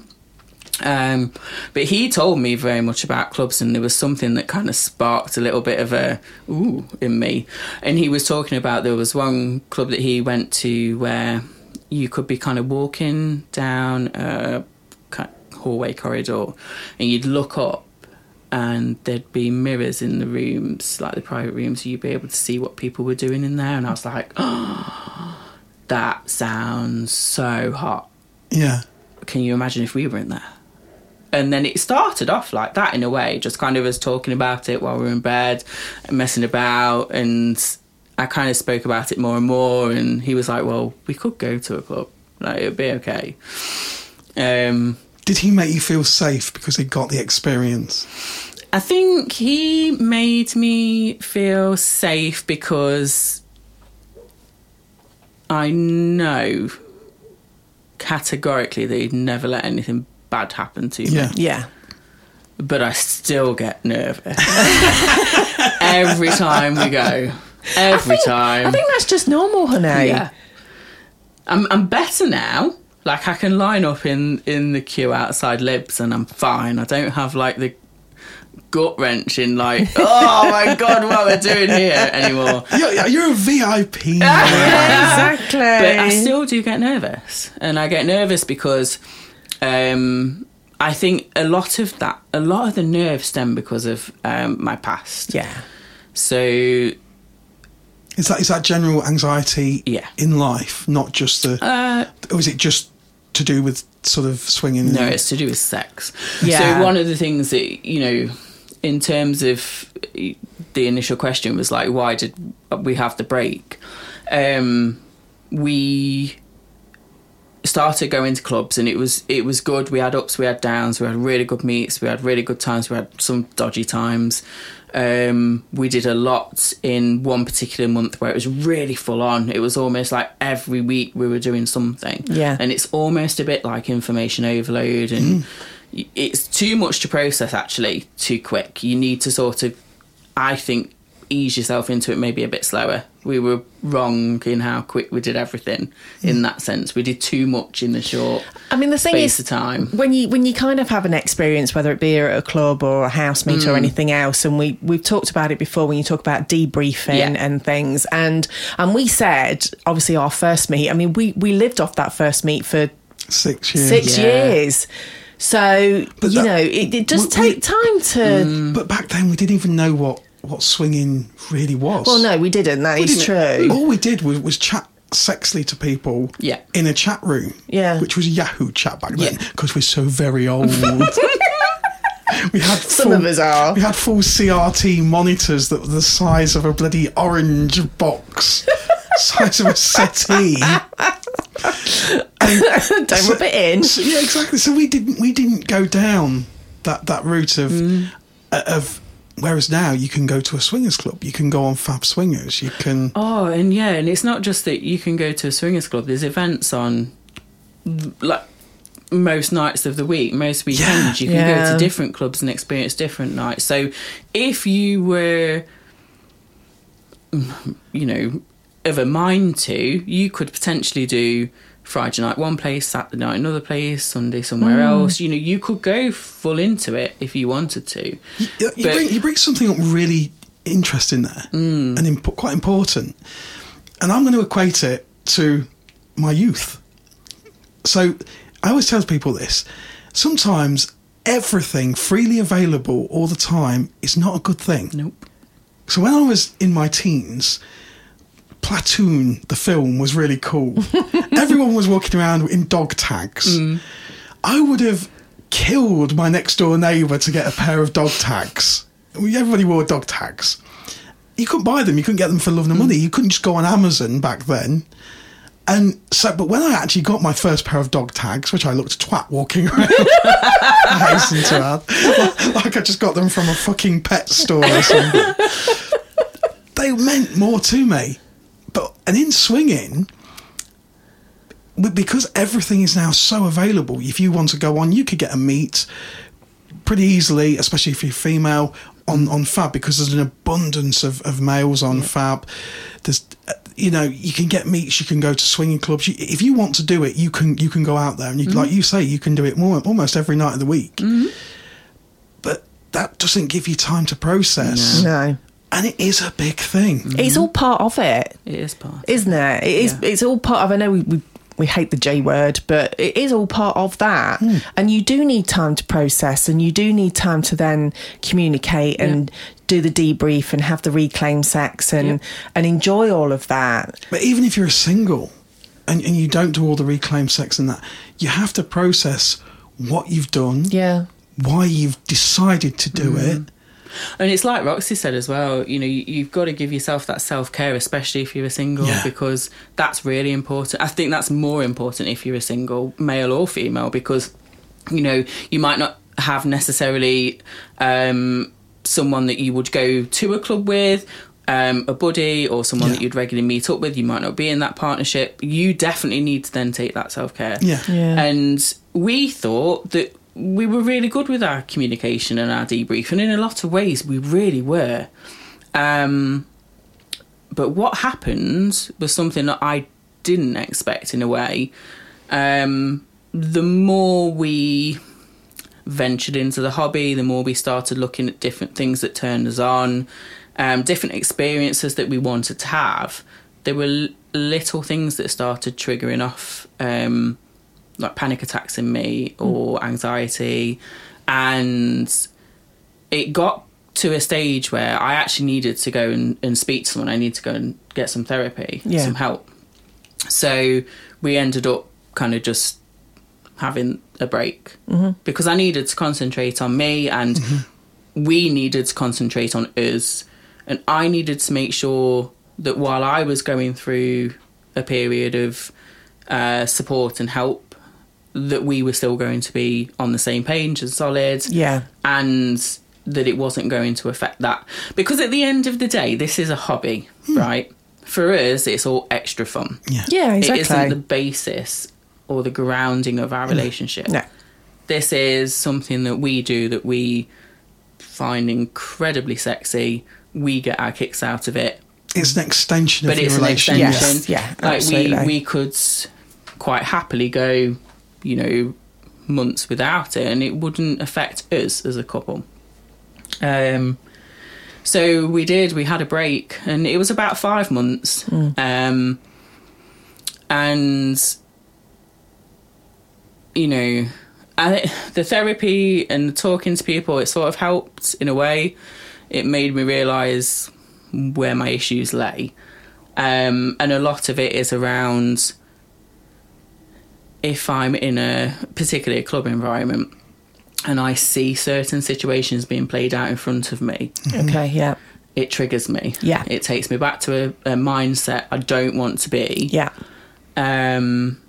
Um, but he told me very much about clubs, and there was something that kind of sparked a little bit of a ooh in me. And he was talking about there was one club that he went to where you could be kind of walking down a hallway corridor, and you'd look up, and there'd be mirrors in the rooms, like the private rooms, so you'd be able to see what people were doing in there. And I was like, oh, that sounds so hot Yeah. can you imagine if we were in there? And then it started off like that in a way, just kind of us talking about it while we were in bed, and messing about, and I kind of spoke about it more and more. And he was like, "Well, we could go to a club, like it'd be okay." Um, Did he make you feel safe because he got the experience? I think he made me feel safe because I know categorically that he'd never let anything bad happen to me. Yeah. Yeah. but I still get nervous every time we go. Every time. I think that's just normal, honey. yeah. I'm I'm better now. Like I can line up in in the queue outside Libs and I'm fine. I don't have like the gut wrenching like oh my god what are we're doing here anymore. You're, you're a VIP. exactly. But I still do get nervous, and I get nervous because um, I think a lot of that, a lot of the nerves stem because of um, my past. yeah. So Is that is that general anxiety Yeah. in life, not just the? Uh, or is it just to do with sort of swinging? No, it's to do with sex. Yeah. So one of the things that you know, in terms of the initial question was like, why did we have the break? Um, we started going to clubs and it was it was good. We had ups, we had downs, we had really good meets, we had really good times, we had some dodgy times. Um, we did a lot in one particular month where it was really full on. It was almost like every week we were doing something. Yeah. And it's almost a bit like information overload and it's too much to process actually too quick. You need to sort of I think ease yourself into it maybe a bit slower. We were wrong in how quick we did everything in that sense. We did too much in the short I mean, the thing is, of time. when you when you kind of have an experience, whether it be at a club or a house meet Mm. or anything else, and we we've talked about it before when you talk about debriefing Yeah. and things, and and we said obviously our first meet. I mean, we we lived off that first meet for six years. six Yeah. years. So But you that- know, it, it does we- we- take time to. Mm. But back then, we didn't even know what what swinging really was. Well, no, we didn't. That We is didn't- true. All we did was, was chat sexily to people Yeah. in a chat room. Yeah. Which was Yahoo chat back then Yeah. because we're so very old. we had Some full, of us are. We had full CRT monitors that were the size of a bloody orange box, size of a settee. Don't rub it in. So, yeah, exactly. So we didn't we didn't go down that that route of Mm. uh, of whereas now you can go to a swingers club, you can go on Fab Swingers, you can Oh, and yeah, and it's not just that you can go to a swingers club. There's events on like most nights of the week, most weekends. You can Yeah. go to different clubs and experience different nights. So if you were, you know, of a mind to, you could potentially do Friday night one place, Saturday night another place, Sunday somewhere else. You know, you could go full into it if you wanted to. you, you But- bring you bring something up really interesting there Mm. and imp- quite important, and I'm going to equate it to my youth. So I always tell people this: sometimes everything freely available all the time is not a good thing. Nope. So when I was in my teens, Platoon, the film, was really cool. Everyone was walking around in dog tags. Mm. I would have killed my next door neighbour to get a pair of dog tags. Everybody wore dog tags. You couldn't buy them. You couldn't get them for love nor mm. money. You couldn't just go on Amazon back then. And so, but when I actually got my first pair of dog tags, which I looked twat walking around, I hasten to add, like I just got them from a fucking pet store or something. they meant more to me. And in swinging, because everything is now so available, if you want to go on, you could get a meet pretty easily, especially if you're female on on Fab, because there's an abundance of, of males on Fab. There's uh, you know you can get meets, you can go to swinging clubs. You, if you want to do it, you can you can go out there and you, like you say, you can do it more, almost every night of the week. But that doesn't give you time to process, No, and it is a big thing. it's all part of it. It is part. isn't it? It is. Yeah. It's all part of. I know we, we we hate the J word, but it is all part of that. And you do need time to process, and you do need time to then communicate and do the debrief and have the reclaim sex and Yep. and enjoy all of that. But even if you're a single and, and you don't do all the reclaim sex and that, you have to process what you've done, Yeah. why you've decided to do Mm. it. And it's like Roxy said as well, you know, you, you've got to give yourself that self care, especially if you're a single, Yeah. because that's really important. I think that's more important if you're a single, male or female, because, you know, you might not have necessarily um, someone that you would go to a club with. Um, a buddy or someone Yeah. that you'd regularly meet up with, you might not be in that partnership. You definitely need to then take that self care. Yeah. Yeah. And we thought that we were really good with our communication and our debrief, and in a lot of ways, we really were. Um, but what happened was something that I didn't expect in a way. Um, the more we ventured into the hobby, the more we started looking at different things that turned us on, um, different experiences that we wanted to have. There were little things that started triggering off, um, like panic attacks in me mm. or anxiety, and it got to a stage where I actually needed to go and, and speak to someone. I need to go and get some therapy, Yeah. some help. So we ended up kind of just having a break mm-hmm. because I needed to concentrate on me and mm-hmm. we needed to concentrate on us. And I needed to make sure that while I was going through a period of uh, support and help, that we were still going to be on the same page and solid Yeah. and that it wasn't going to affect that. Because at the end of the day, this is a hobby, hmm. right? For us, it's all extra fun. Yeah. Yeah, It isn't the basis or the grounding of our relationship. no. This is something that we do that we find incredibly sexy. We get our kicks out of it, It's an extension but of it's your an extension. relationship. Yes, yeah, like absolutely. we we could quite happily go, you know, months without it, and it wouldn't affect us as a couple. Um, so we did. We had a break, and it was about five months. Um, and you know, I, the therapy and talking to people, it sort of helped in a way. It made me realise where my issues lay. Um, and a lot of it is around if I'm in a particularly a club environment and I see certain situations being played out in front of me, Okay, yeah. it triggers me. Yeah. It takes me back to a, a mindset I don't want to be. Yeah. Um,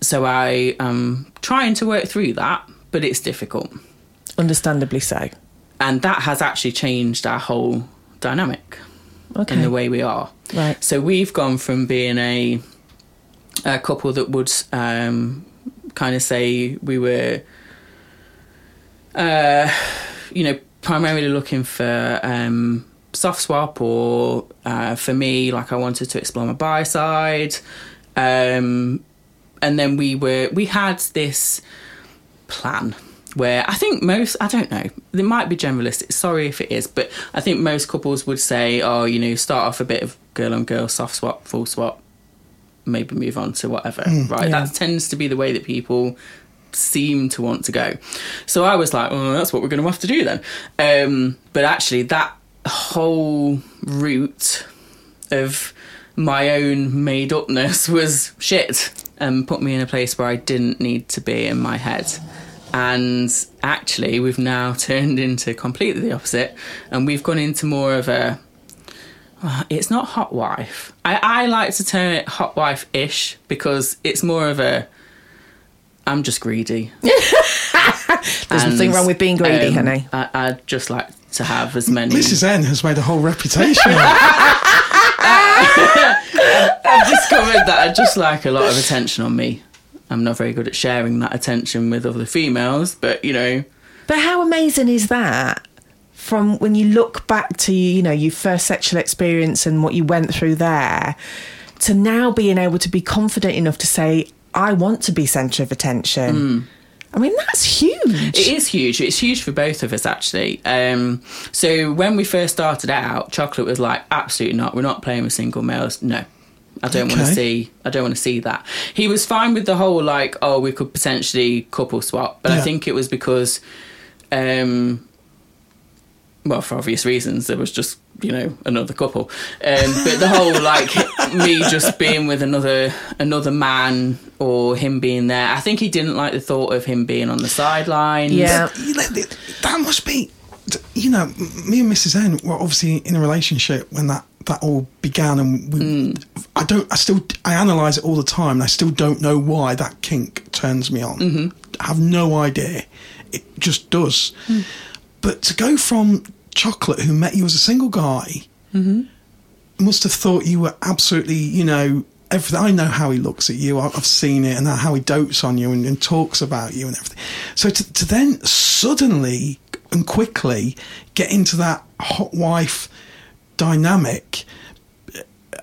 so I am trying to work through that, but it's difficult. Understandably so. And that has actually changed our whole dynamic Okay. in the way we are. Right. So we've gone from being a a couple that would um, kind of say we were, uh, you know, primarily looking for um, soft swap, or uh, for me, like I wanted to explore my bi side, um, and then we were we had this plan where I think most I don't know it might be generalistic sorry if it is but I think most couples would say oh you know start off a bit of girl on girl soft swap full swap maybe move on to whatever right yeah. that tends to be the way that people seem to want to go so I was like oh that's what we're going to have to do then um, but actually that whole route of my own made upness was shit and put me in a place where I didn't need to be in my head. And actually, we've now turned into completely the opposite, and we've gone into more of a. well, It's not hot wife. I, I like to term it hot wife ish because it's more of a. I'm just greedy. There's nothing wrong with being greedy, um, honey. I, I'd just like to have as many. Mrs. N has made a whole reputation. I've discovered that I just like a lot of attention on me. I'm not very good at sharing that attention with other females, but you know, But how amazing is that? From when you look back to you know your first sexual experience and what you went through there, to now being able to be confident enough to say, "I want to be centre of attention." I mean, that's huge. it is huge. It's huge for both of us, actually. Um, so when we first started out, Chocolate was like, absolutely not. We're not playing with single males. No. I don't want to see. I don't want to see that. He was fine with the whole like, oh, we could potentially couple swap, but I think it was because, um, well, for obvious reasons, there was just you know another couple. Um, but the whole like me just being with another another man or him being there, I think he didn't like the thought of him being on the sidelines. Yeah. You know, that must be, you know, me and Mrs. N were obviously in a relationship when that that all began, and we, mm. I don't, I still, I analyze it all the time, and I still don't know why that kink turns me on. Mm-hmm. I have no idea. It just does. Hmm. But to go from chocolate, who met you as a single guy, mm-hmm. must have thought you were absolutely, you know, everything. I know how he looks at you. I've seen it, and how he dotes on you and, and talks about you and everything. So to, to then suddenly and quickly get into that hot wife dynamic.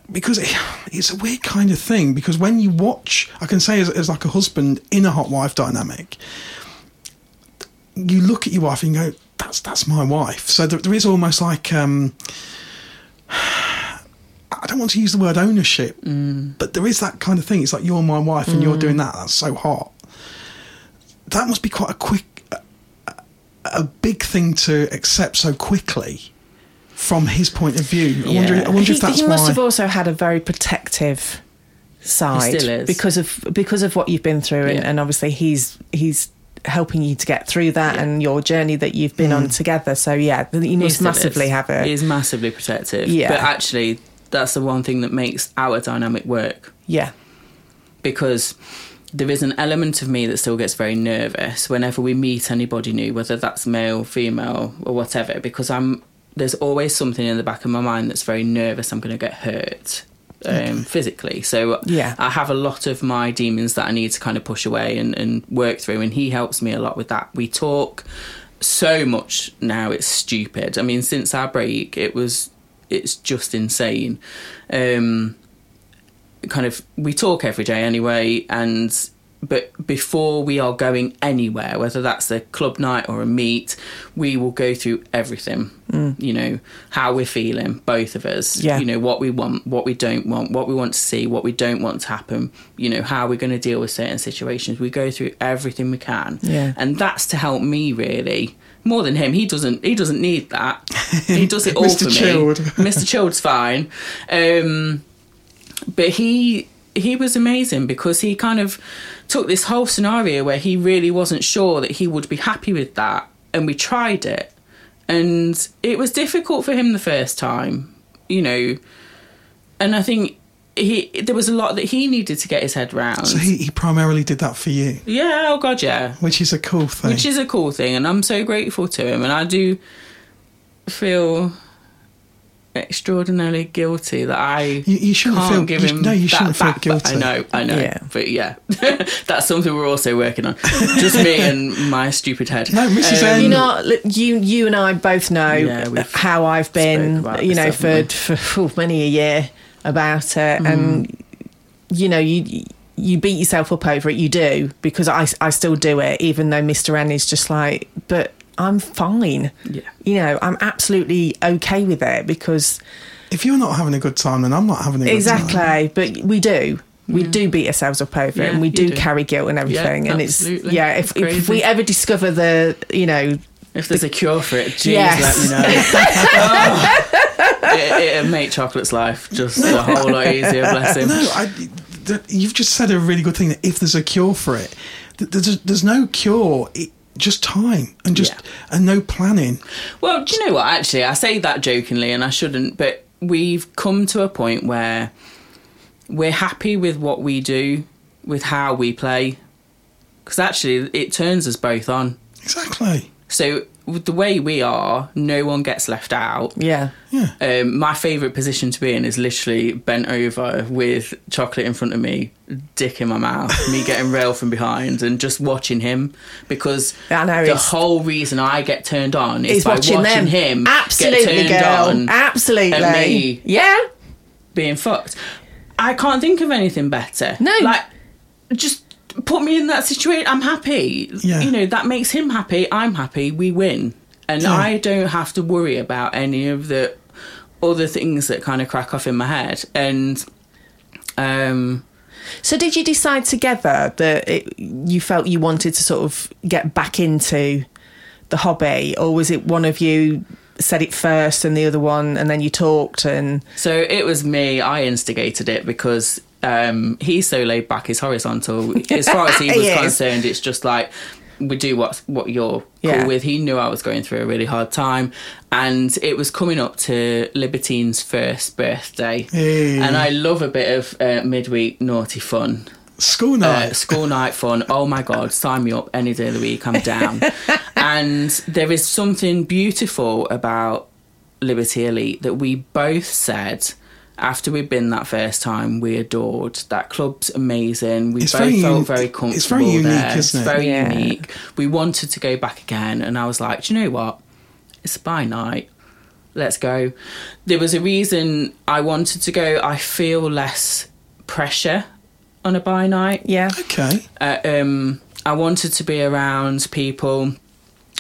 Because it, it's a weird kind of thing. Because when you watch, I can say as, as like a husband in a hot wife dynamic, you look at your wife and you go, "That's that's my wife." So there, there is almost like um, I don't want to use the word ownership, but there is that kind of thing. It's like you're my wife and you're doing that. That's so hot. That must be quite a quick, a, a big thing to accept so quickly. from his point of view. I Yeah. wonder. I wonder he, if that's he must why. have also had a very protective side still is. because of because of what you've been through, and, and obviously he's he's helping you to get through that Yeah. and your journey that you've been on mm. together. So yeah, you must massively is. have it. He's massively protective. Yeah. But actually, that's the one thing that makes our dynamic work yeah, because there is an element of me that still gets very nervous whenever we meet anybody new, whether that's male, female, or whatever, because I'm there's always something in the back of my mind that's very nervous. I'm going to get hurt um, physically. So Yeah. I have a lot of my demons that I need to kind of push away and, and work through, and he helps me a lot with that. We talk so much now; it's stupid. I mean, since our break, it was it's just insane. Um, kind of we talk every day anyway and but before we are going anywhere whether that's a club night or a meet we will go through everything. You know how we're feeling both of us. Yeah. you know what we want what we don't want what we want to see what we don't want to happen. You know how we're going to deal with certain situations. We go through everything we can. Yeah. and that's to help me really. More than him. He doesn't he doesn't need that. He does it all Mr. for me. Chilled. mr chilled's fine. Um but he he was amazing because he kind of took this whole scenario where he really wasn't sure that he would be happy with that and we tried it. And it was difficult for him the first time you know. And i think he there was a lot that he needed to get his head round. So he, he primarily did that for you, yeah oh god yeah. Which is a cool thing. which is a cool thing and i'm so grateful to him and i do feel extraordinarily guilty that i You- you shouldn't can't feel- give you- no, you that shouldn't feel back, but i know i know Yeah. but yeah that's something we're also working on just me and my stupid head No, Mrs. Um, N- you know, you you and I both know Yeah, how I've been, you know, for, haven't for phew, many a year about it, Mm. and you know, you you beat yourself up over it. You do because I I still do it, even though Mister N is just like, but I'm fine. Yeah. You know, I'm absolutely okay with it because if you're not having a good time, then I'm not having a good time. exactly. But we do. We do beat ourselves up over it, and we do, do. carry guilt and everything. and it's yeah. If, It's if, if we ever discover the, you know, if there's a cure for it jeez Yes. let me know Oh. it, it'll make chocolate's life just a whole lot easier bless him No, I, th- you've just said a really good thing. That if there's a cure for it, th- there's there's no cure. It, just time and just Yeah. and no planning. Well, do you know what? Actually, I say that jokingly, and I shouldn't, but we've come to a point where we're happy with what we do, with how we play, because actually, it turns us both on. Exactly. So, with the way we are, no one gets left out. yeah. Yeah. Um, my favourite position to be in is literally bent over with chocolate in front of me, dick in my mouth, me getting railed from behind, and just watching him because I know, the whole reason I get turned on is by watching, watching, him Absolutely, get turned girl. on Absolutely. and me Yeah. being fucked. I can't think of anything better. No. like just put me in that situation. I'm happy. Yeah. You know that makes him happy. I'm happy. We win, and Yeah. I don't have to worry about any of the other things that kind of crack off in my head. And um, So, did you decide together that it, you felt you wanted to sort of get back into the hobby, or was it one of you said it first and the other one, and then you talked and so it was me. I instigated it because um, he's so laid back. He's horizontal. As far as he was concerned, it's just like we do what what you're Yeah. cool with. He knew I was going through a really hard time, and it was coming up to Libertine's first birthday, Hey. and I love a bit of uh, midweek naughty fun. School Uh, night. school night fun. Oh my god, sign me up any day of the week. I'm down. and there is something beautiful about Liberty Elite that we both said after we'd been that first time. We adored that club's amazing. We It's both very felt un- very it's comfortable very unique, there. isn't it's it? very Yeah. unique. We wanted to go back again, and I was like, do you know what? It's a bi night. Let's go. There was a reason I wanted to go. I feel less pressure on a bi night yeah, Okay. uh, um, I wanted to be around people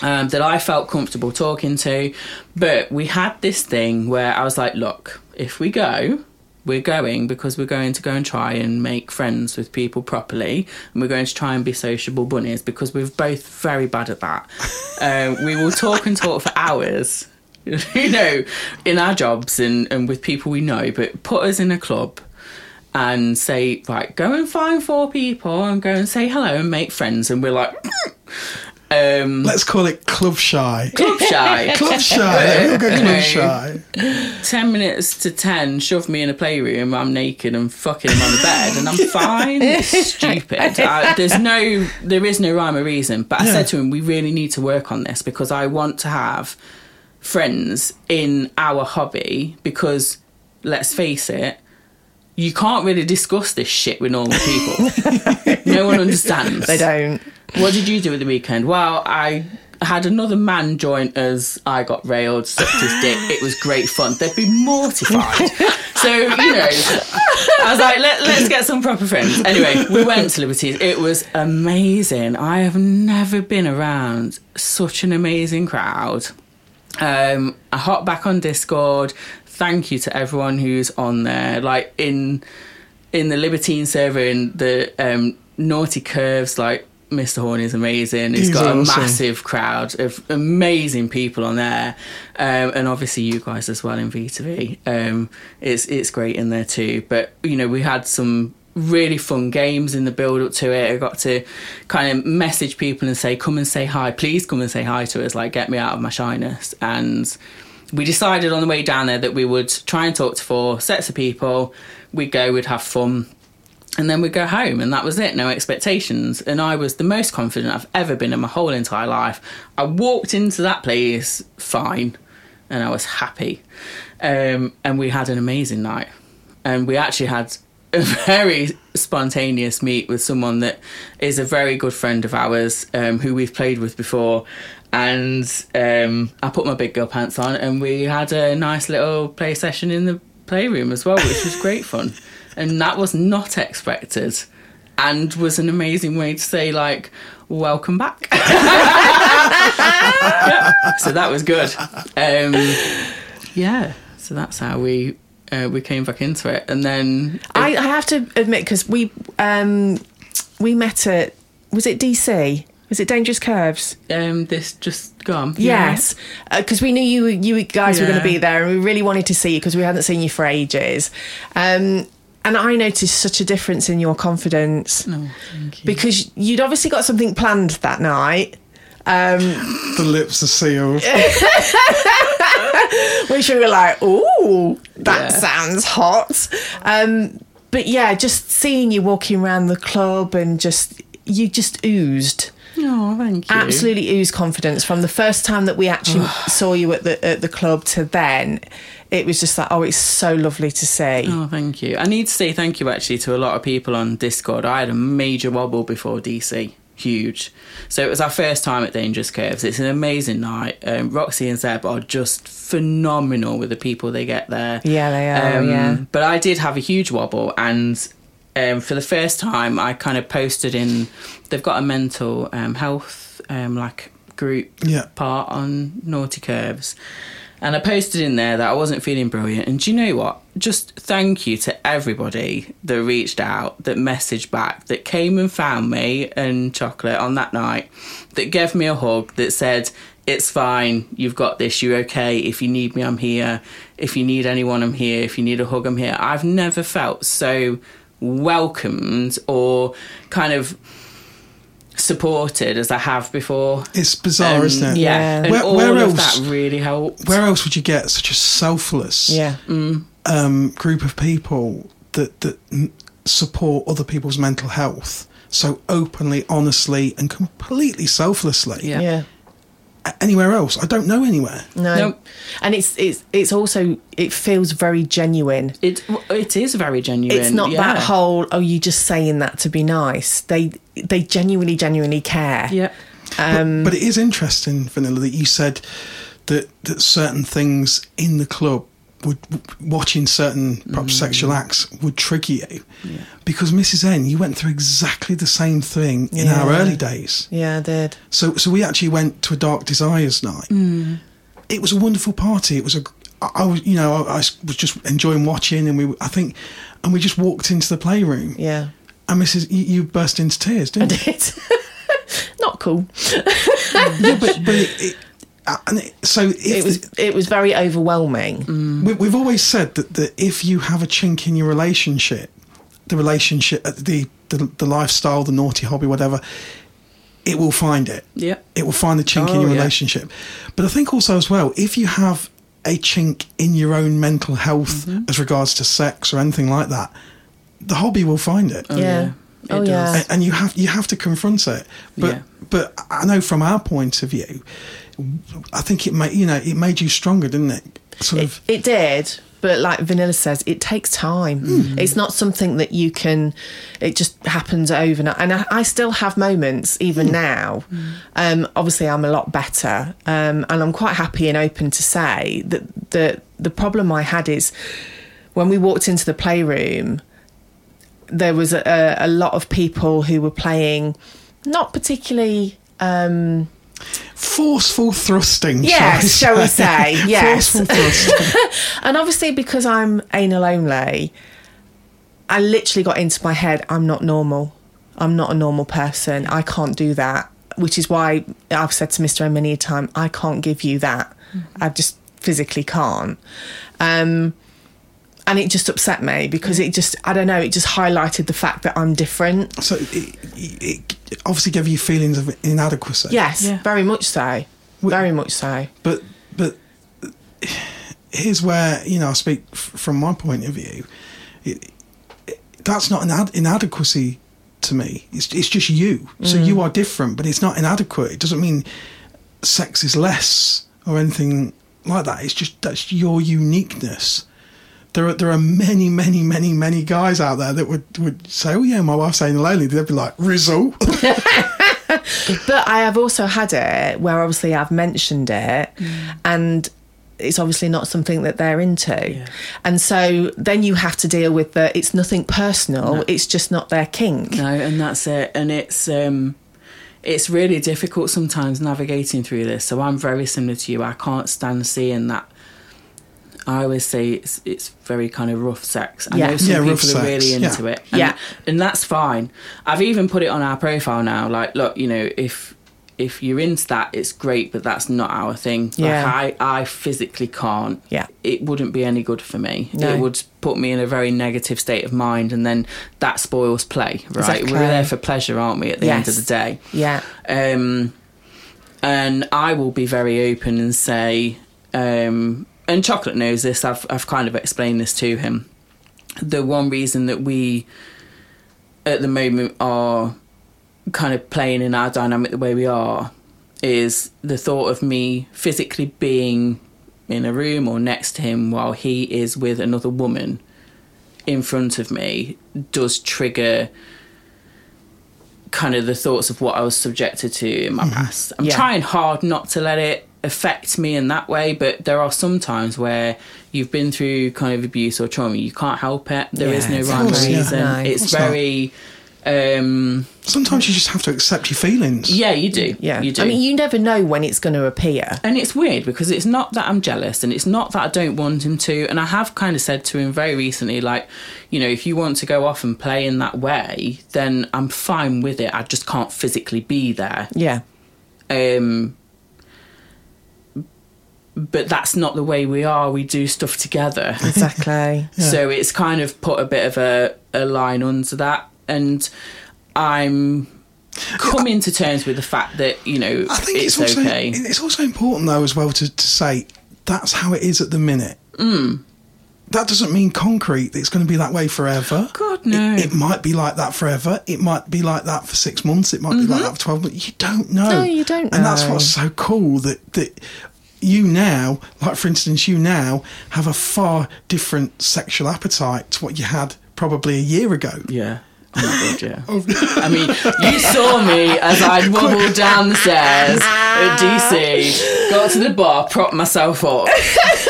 um, that I felt comfortable talking to. But we had this thing where I was like, look, if we go, we're going because we're going to go and try and make friends with people properly. And we're going to try and be sociable bunnies because we're both very bad at that. uh, we will talk and talk for hours. you know, in our jobs and, and with people we know, but put us in a club and say, right, go and find four people and go and say hello and make friends. And we're like, um, Let's call it club shy. club shy. Club shy. We'll go You club know. shy. 10 minutes to 10, shove me in a playroom, I'm naked and fucking on the bed, and I'm fine. It's stupid. I, there's no, there is no rhyme or reason. But I Yeah. said to him, we really need to work on this because I want to have friends in our hobby because, let's face it, you can't really discuss this shit with normal people. no one understands. They don't. What did you do at the weekend? Well, I had another man join us. I got railed, sucked his dick. It was great fun. They'd be mortified. So, you know, I was like, Let, let's get some proper friends. Anyway, we went to Liberties. It was amazing. I have never been around such an amazing crowd. Um, I hopped back on Discord. Thank you to everyone who's on there. Like in in the Libertine server in the um, Naughty Curves, like Mr. Horn is amazing. He's He's got a massive crowd of amazing people on there, um, and obviously you guys as well in V2V. Um, it's it's great in there too. But you know we had some really fun games in the build up to it. I got to kind of message people and say, "Come and say hi, please come and say hi to us. Like get me out of my shyness." And we decided on the way down there that we would try and talk to four sets of people. We'd go, we'd have fun, and then we'd go home, and that was it. No expectations. And I was the most confident I've ever been in my whole entire life. I walked into that place fine, and I was happy. Um, and we had an amazing night. And we actually had a very spontaneous meet with someone that is a very good friend of ours um, who we've played with before. And um, I put my big girl pants on, and we had a nice little play session in the playroom as well, which was great fun. And that was not expected, and was an amazing way to say like, "Welcome back." so that was good. Um, yeah, so that's how we uh, we came back into it, and then I, I have to admit because we um, we met at was it DC? Was it Dangerous Curves? um, this just gone. Yes, because we knew you you guys were going to be there, and we really wanted to see you because we hadn't seen you for ages. Um, and I noticed such a difference in your confidence No, thank you. because you'd obviously got something planned that night, The lips are sealed. which we were like, "Ooh, that Yeah. sounds hot." Um, but yeah, just seeing you walking around the club and just you just oozed. Oh, thank you. absolutely ooze confidence from the first time that we actually saw you at the at the club to then. It was just like, oh, it's so lovely to see. Oh, thank you. I need to say thank you actually to a lot of people on Discord. I had a major wobble before DC. Huge. So it was our first time at Dangerous Curves. It's an amazing night. Um, Roxy and Zeb are just phenomenal with the people they get there. Yeah, they are, yeah. But I did have a huge wobble, and um, for the first time, I kind of posted in. They've got a mental um, health um, like group Yeah. part on Naughty Curves. And I posted in there that I wasn't feeling brilliant. And do you know what? Just thank you to everybody that reached out, that messaged back, that came and found me and Chocolate on that night, that gave me a hug, that said, It's fine, you've got this, you're okay. If you need me, I'm here. If you need anyone, I'm here. If you need a hug, I'm here. I've never felt so welcomed or kind of supported as I have before. It's bizarre, Um, isn't it? Yeah, and Where- all where of else- that really helped. Where else would you get such a selfless Yeah, um, group of people that that support other people's mental health so openly, honestly, and completely selflessly? Yeah. yeah. A- Anywhere else? I don't know anywhere. No, Nope. and it's it's it's also it feels very genuine. It it is very genuine. It's not that whole oh you just saying that to be nice. They they genuinely genuinely care. Yeah. Um, But it is interesting, Vanilla, that you said that that certain things in the club would watching certain perhaps Mm. sexual acts would trigger you because Mrs N, you went through exactly the same thing in our early days. yeah, I did. So, so we actually went to a Dark Desires night. Mm. It was a wonderful party. It was a, I, I was, you know, I, I was just enjoying watching, and we, I think, and we just walked into the playroom, Yeah, and Mrs, you, you burst into tears, didn't you? did. not cool. yeah, but, but it, it, and it, so if It was it was very overwhelming. we, we've always said that, that if you have a chink in your relationship, the relationship, uh, the, the the lifestyle, the naughty hobby, whatever, it will find it. Yeah. It will find the chink in Oh, your yeah. relationship. But I think also as well, if you have a chink in your own mental health Mm-hmm. as regards to sex or anything like that, the hobby will find it. yeah. yeah. Oh It yeah. does. A- and you have you have to confront it. But Yeah. but I know from our point of view, I think it made you know it made you stronger, didn't it? Sort It, of. it did, but like Vanilla says, it takes time. Hmm. It's not something that you can. It just happens overnight. And I, I still have moments, even now. Um, obviously, I'm a lot better, um, and I'm quite happy and open to say that the the problem I had is when we walked into the playroom. There was a, a lot of people who were playing, not particularly. Um, forceful thrusting. Yes, shall I we say, yes. forceful thrusting. And obviously, because I'm anal only, I literally got into my head, I'm not normal. I'm not a normal person. I can't do that. Which is why I've said to Mr. M many a time, I can't give you that. I just physically can't. Um, and it just upset me because it just, I don't know, it just highlighted the fact that I'm different. so it, it, it obviously gave you feelings of inadequacy. Yes, Yeah. very much so. Very much so. But but here's where you know I speak f- from my point of view. It, it, that's not an ad- inadequacy to me. It's it's just you. So mm. you are different, but it's not inadequate. It doesn't mean sex is less or anything like that. It's just that's your uniqueness. There are there are many many many many guys out there that would would say, oh yeah, my wife's saying lonely. They'd be like, result. But I have also had it where obviously I've mentioned it and it's obviously not something that they're into. And so then you have to deal with the it's nothing personal, it's just not their kink. No, and that's it. And it's um it's really difficult sometimes navigating through this. So I'm very similar to you. I can't stand seeing that. I always say it's it's very kind of rough sex. I Yeah. know some Yeah, people rough are really sex, yeah. into it. And, Yeah. and that's fine. I've even put it on our profile now. Like, look, you know, if if you're into that, it's great, but that's not our thing. Yeah. Like I, I physically can't. Yeah. It wouldn't be any good for me. No. It would put me in a very negative state of mind, and then that spoils play. Right? Exactly. We're there for pleasure, aren't we? At the end of the day. Yeah. Um, and I will be very open and say, um, and Chocolate knows this. I've I've kind of explained this to him. The one reason that we, at the moment, are kind of playing in our dynamic the way we are, is the thought of me physically being in a room or next to him while he is with another woman in front of me does trigger kind of the thoughts of what I was subjected to in my mm-hmm. past. I'm Yeah. trying hard not to let it affect me in that way, but there are some times where you've been through kind of abuse or trauma, you can't help it. There is Yeah, no rhyme or course, yeah. reason. No, it's very um Sometimes you just have to accept your feelings. yeah, you do. Yeah. You do. I mean, you never know when it's going to appear. And it's weird because it's not that I'm jealous and it's not that I don't want him to. And I have kind of said to him very recently, like, you know, if you want to go off and play in that way, then I'm fine with it. I just can't physically be there. Yeah. Um, but that's not the way we are. We do stuff together. Exactly. So it's kind of put a bit of a, a line under that. And I'm coming to terms with the fact that, you know, I think it's, it's, also okay. it's also important though as well to, to say that's how it is at the minute. Mm. That doesn't mean concrete that it's going to be that way forever. God, no. It, it might be like that forever. It might be like that for six months. It might be like that for twelve months. You don't know. No, you don't And that's what's so cool that that you now, like for instance, you now have a far different sexual appetite to what you had probably a year ago. Yeah. Oh my god, yeah. I mean, you saw me as I wobbled down the stairs at DC, got to the bar, propped myself up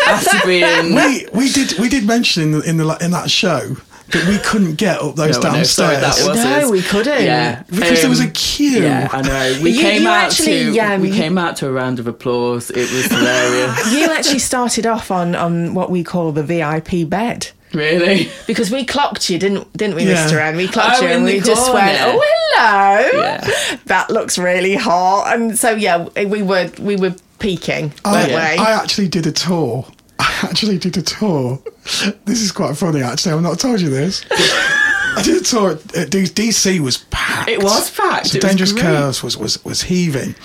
after being. we we did we did mention in the, in the in that show that we couldn't get up those No, no, sorry, downstairs that was No, us. we couldn't. Yeah, because there was a um, queue. Yeah, I know. We You- came you out actually, to yeah, we came out to a round of applause. It was hilarious. You actually started off on, on what we call the VIP bed. really? Because we clocked you, didn't didn't we, Yeah. Mr. N? We clocked Oh, you and we just went. Oh hello. Yeah. That looks really hot. And so yeah, we were we were peaking, I, weren't? I actually did a tour. I actually did a tour. This is quite funny, actually. I've not told you this. I did a tour at DC was packed. It was packed. So It Dangerous great. Curves was, was, was heaving.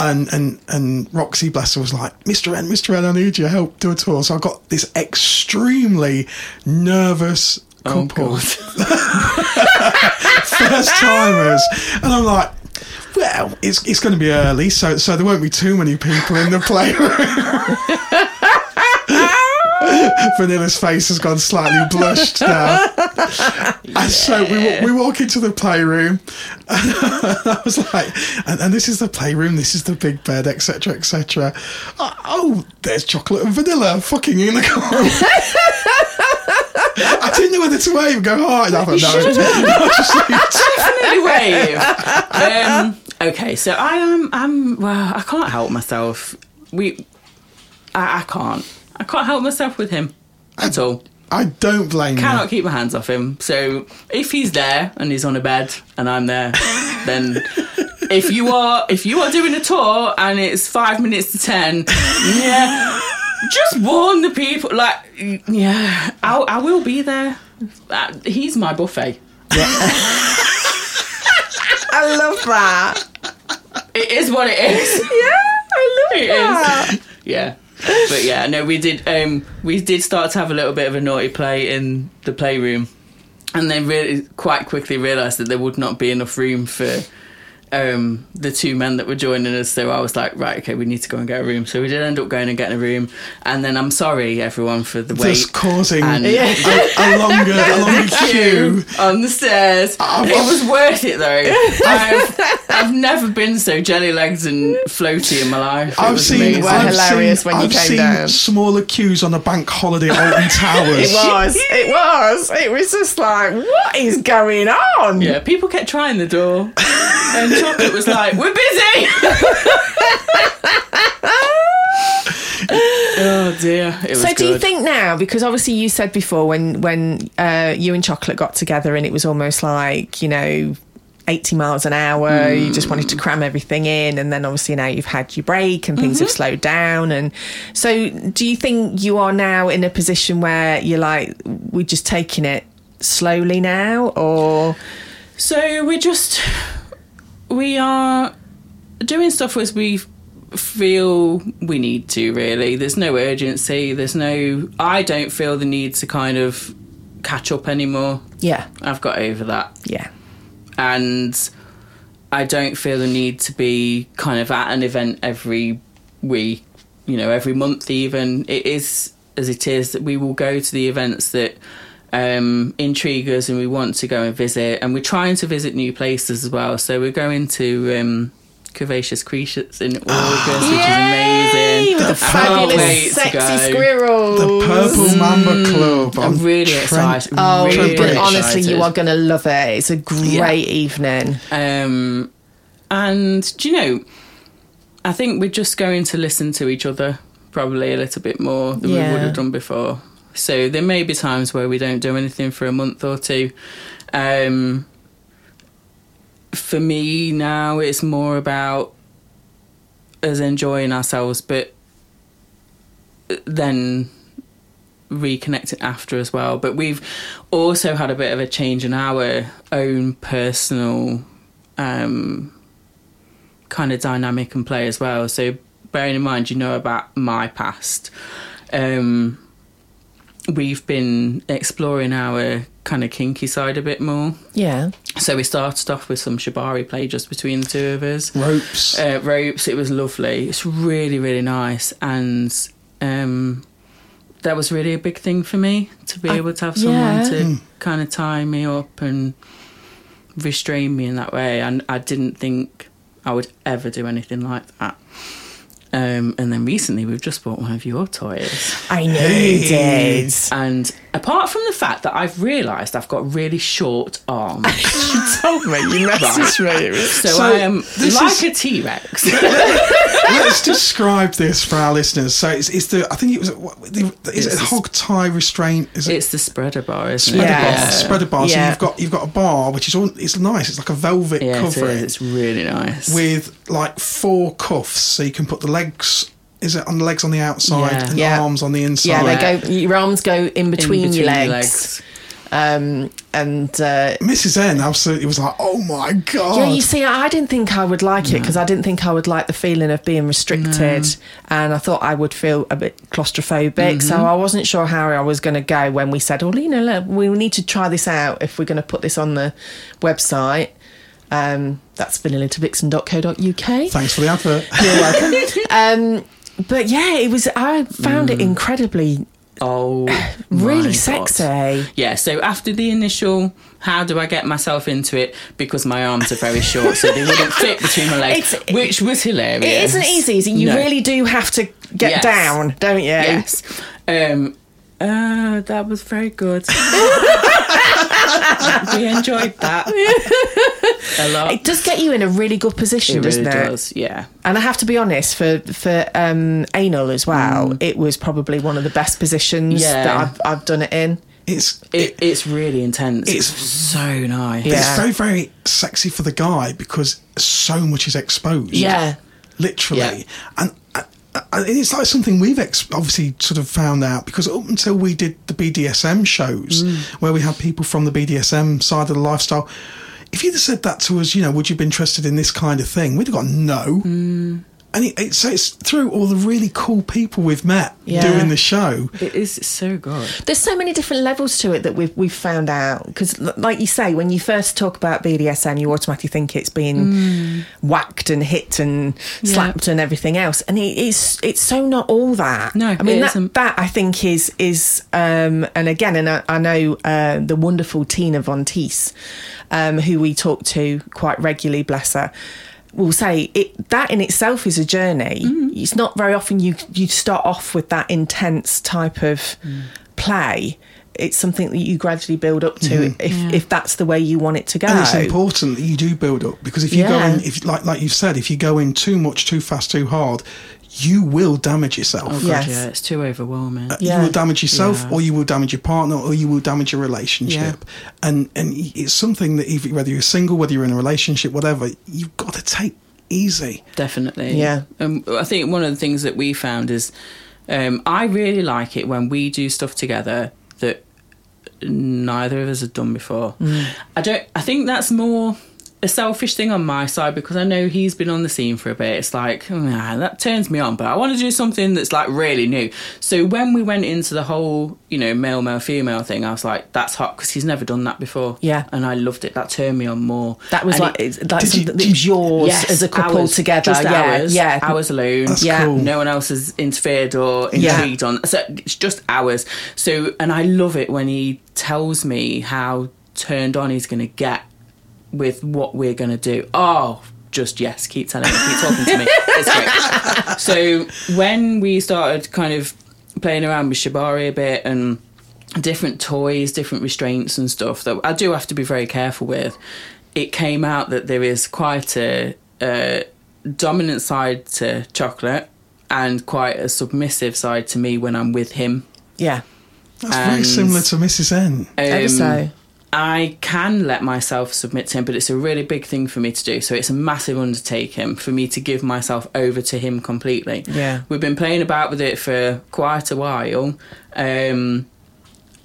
And, and and Roxy bless her was like, Mr. N, Mr. N, I need your help do a tour. So I got this extremely nervous Oh, couple, God. first timers, and I'm like, well, it's it's going to be early, so so there won't be too many people in the playroom. Vanilla's face has gone slightly blushed now. And so we, we walk into the playroom, and I was like, and, and this is the playroom, this is the big bed, etc., etc. Oh, oh, there's chocolate and vanilla fucking in the corner. I didn't know whether to wave go hard. I thought, no, Definitely wave. Um, okay, so I am. I'm. Well, I can't help myself. We. I, I can't. I can't help myself with him at all. I don't blame him. Cannot you. keep my hands off him. So if he's there and he's on a bed and I'm there, then if you are if you are doing a tour and it's five minutes to ten, yeah, just warn the people. Like, yeah, I, I will be there. Uh, he's my buffet. Yeah. I love that. It is what it is. Yeah, I love It that. is. Yeah. But yeah, no, we did um we did start to have a little bit of a naughty play in the playroom. And then really quite quickly realised that there would not be enough room for um the two men that were joining us. So I was like, right, okay, we need to go and get a room. So we did end up going and getting a room. And then I'm sorry everyone for the wait. Just causing And- a, a longer, a longer queue. on the stairs. it was worth it though. I've, I've never been so jelly legged and floaty in my life. It I've was seen, amazing. were I've hilarious seen, when you I've came seen down. smaller queues on a bank holiday at Alton Towers. It was. It was. It was just like, what is going on? Yeah, people kept trying the door, and Chocolate was like, "We're busy." oh dear, it was So, do you think now? Because obviously, you said before when when uh, you and Chocolate got together, and it was almost like you know. 80 miles an hour, you just wanted to hmm. cram everything in, and then obviously now you've had your break and things have mm-hmm. slowed down. And so, do you think you are now in a position where you're like, we're just taking it slowly now, or So we're just we are doing stuff as we feel we need to. Really, there's no urgency. There's no. I don't feel the need to kind of catch up anymore. yeah, I've got over that. yeah, and I don't feel the need to be kind of at an event every week, you know, every month even. It is as it is that we will go to the events that um, intrigue us and we want to go and visit, and we're trying to visit new places as well. So we're going to um, Curvaceous Creatures in August, which is amazing. The I can't wait fabulous, sexy go. squirrels. The Purple Mamba Club. I'm on really Trent- excited. Oh, really but honestly, you are going to love it. It's a great Yeah. evening. Um, and do you know, I think we're just going to listen to each other probably a little bit more than we would have done before. So there may be times where we don't do anything for a month or two. Um, for me now, it's more about us enjoying ourselves, but then reconnecting after as well. But we've also had a bit of a change in our own personal um, kind of dynamic and play as well. So bearing in mind, you know about my past. Um, we've been exploring our kind of kinky side a bit more. Yeah. So we started off with some shibari play just between the two of us Ropes. uh, ropes. It was lovely. It's really, really nice, and um, that was really a big thing for me to be I- able to have someone yeah. to kind of tie me up and restrain me in that way. And I didn't think I would ever do anything like that. Um, and then recently, we've just bought one of your toys. I know you did. And apart from the fact that I've realised I've got really short arms, You told me. You messaged me. So, So I am like is- a T Rex. let's describe this for our listeners. So it's, it's the I think it was what, the, is It's it a hog tie restraint? Is it It's the spreader bar, isn't spreader it? Yeah. bar? Spreader bar. So you've got you've got a bar which is all it's nice. It's like a velvet Yeah, covering is. It's really nice. with like four cuffs, so you can put the legs. Is it on the legs on the outside Yeah. and Yeah. arms on the inside? Yeah, Yeah. they go. Your arms go in between, In your between legs, Um, and uh, Mrs. N absolutely was like, "Oh my god!" yeah, you see, I didn't think I would like it because I didn't think I would like the feeling of being restricted, and I thought I would feel a bit claustrophobic. So I wasn't sure how I was going to go when we said, "Oh, you know, look, we need to try this out if we're going to put this on the website." Um, that's vanillatoVixen.co.uk. Thanks for the advert. You're welcome. um, but yeah, it was. I found it incredibly, oh, really God. sexy. Yeah, so after the initial, how do I get myself into it? Because my arms are very short, so they wouldn't fit between my legs, It's- which was hilarious. It isn't easy. it? You No. really do have to get Yes. down, don't you? Yes. Um, uh, that was very good. we enjoyed that a lot. It does get you in a really good position, It doesn't it? does, yeah. And I have to be honest, for for um, anal as well, it was probably one of the best positions Yeah. that I've, I've done it in. It's It, it's really intense. It's- It's, so nice. Yeah. it's very very sexy for the guy because so much is exposed. Yeah. literally, Yeah. and. uh, uh, it's like something we've ex- obviously sort of found out because up until we did the BDSM shows Mm. where we had people from the BDSM side of the lifestyle, if you'd have said that to us, you know, would you be interested in this kind of thing? We'd have gone no. Mm. And it, it, so it's through all the really cool people we've met Yeah. doing the show. It is so good. There's so many different levels to it that we've we've found out because, like you say, when you first talk about BDSM, you automatically think it's being whacked and hit and Yeah. slapped and everything else, and it, it's it's so not all that. No, I mean it that isn't. that I think is is um, and again, and I, I know uh, the wonderful Tina Von Teese, um, who we talk to quite regularly, bless her. Will say it that in itself is a journey. Mm-hmm. It's not very often you you start off with that intense type of mm. play. It's something that you gradually build up to mm-hmm. if if that's the way you want it to go. And it's important that you do build up because if you go in, if like like you've said, if you go in too much, too fast, too hard, you will damage yourself. Oh, God, Yes. yeah, it's too overwhelming. Yeah. You will damage yourself, Yeah. or you will damage your partner, or you will damage your relationship. And and it's something that if, whether you're single, whether you're in a relationship, whatever, you've got to take easy. Definitely. Yeah. Um, I think one of the things that we found is um, I really like it when we do stuff together that neither of us have done before. I don't. I think that's more a selfish thing on my side because I know he's been on the scene for a bit. It's like nah, that turns me on, but I want to do something that's like really new. So when we went into the whole, you know, male, male, female thing, I was like, that's hot because he's never done that before. Yeah. and I loved it. That turned me on more. that was And like it- it's like you- that was yours Yes, as a couple hours, together. Just yeah, hours, yeah, hours alone. That's Yeah. cool. No one else has interfered or Yeah. intrigued on. So it's just hours. So, and I love it when he tells me how turned on he's going to get with what we're going to do. Oh, just yes, keep telling me, keep talking to me. It's great. So when we started kind of playing around with Shibari a bit and different toys, different restraints and stuff that I do have to be very careful with, it came out that there is quite a, a dominant side to chocolate and quite a submissive side to me when I'm with him. yeah. That's very similar to Mrs. N. Ever Um, so. I can let myself submit to him, but it's a really big thing for me to do. So it's a massive undertaking for me to give myself over to him completely. Yeah. We've been playing about with it for quite a while. Um,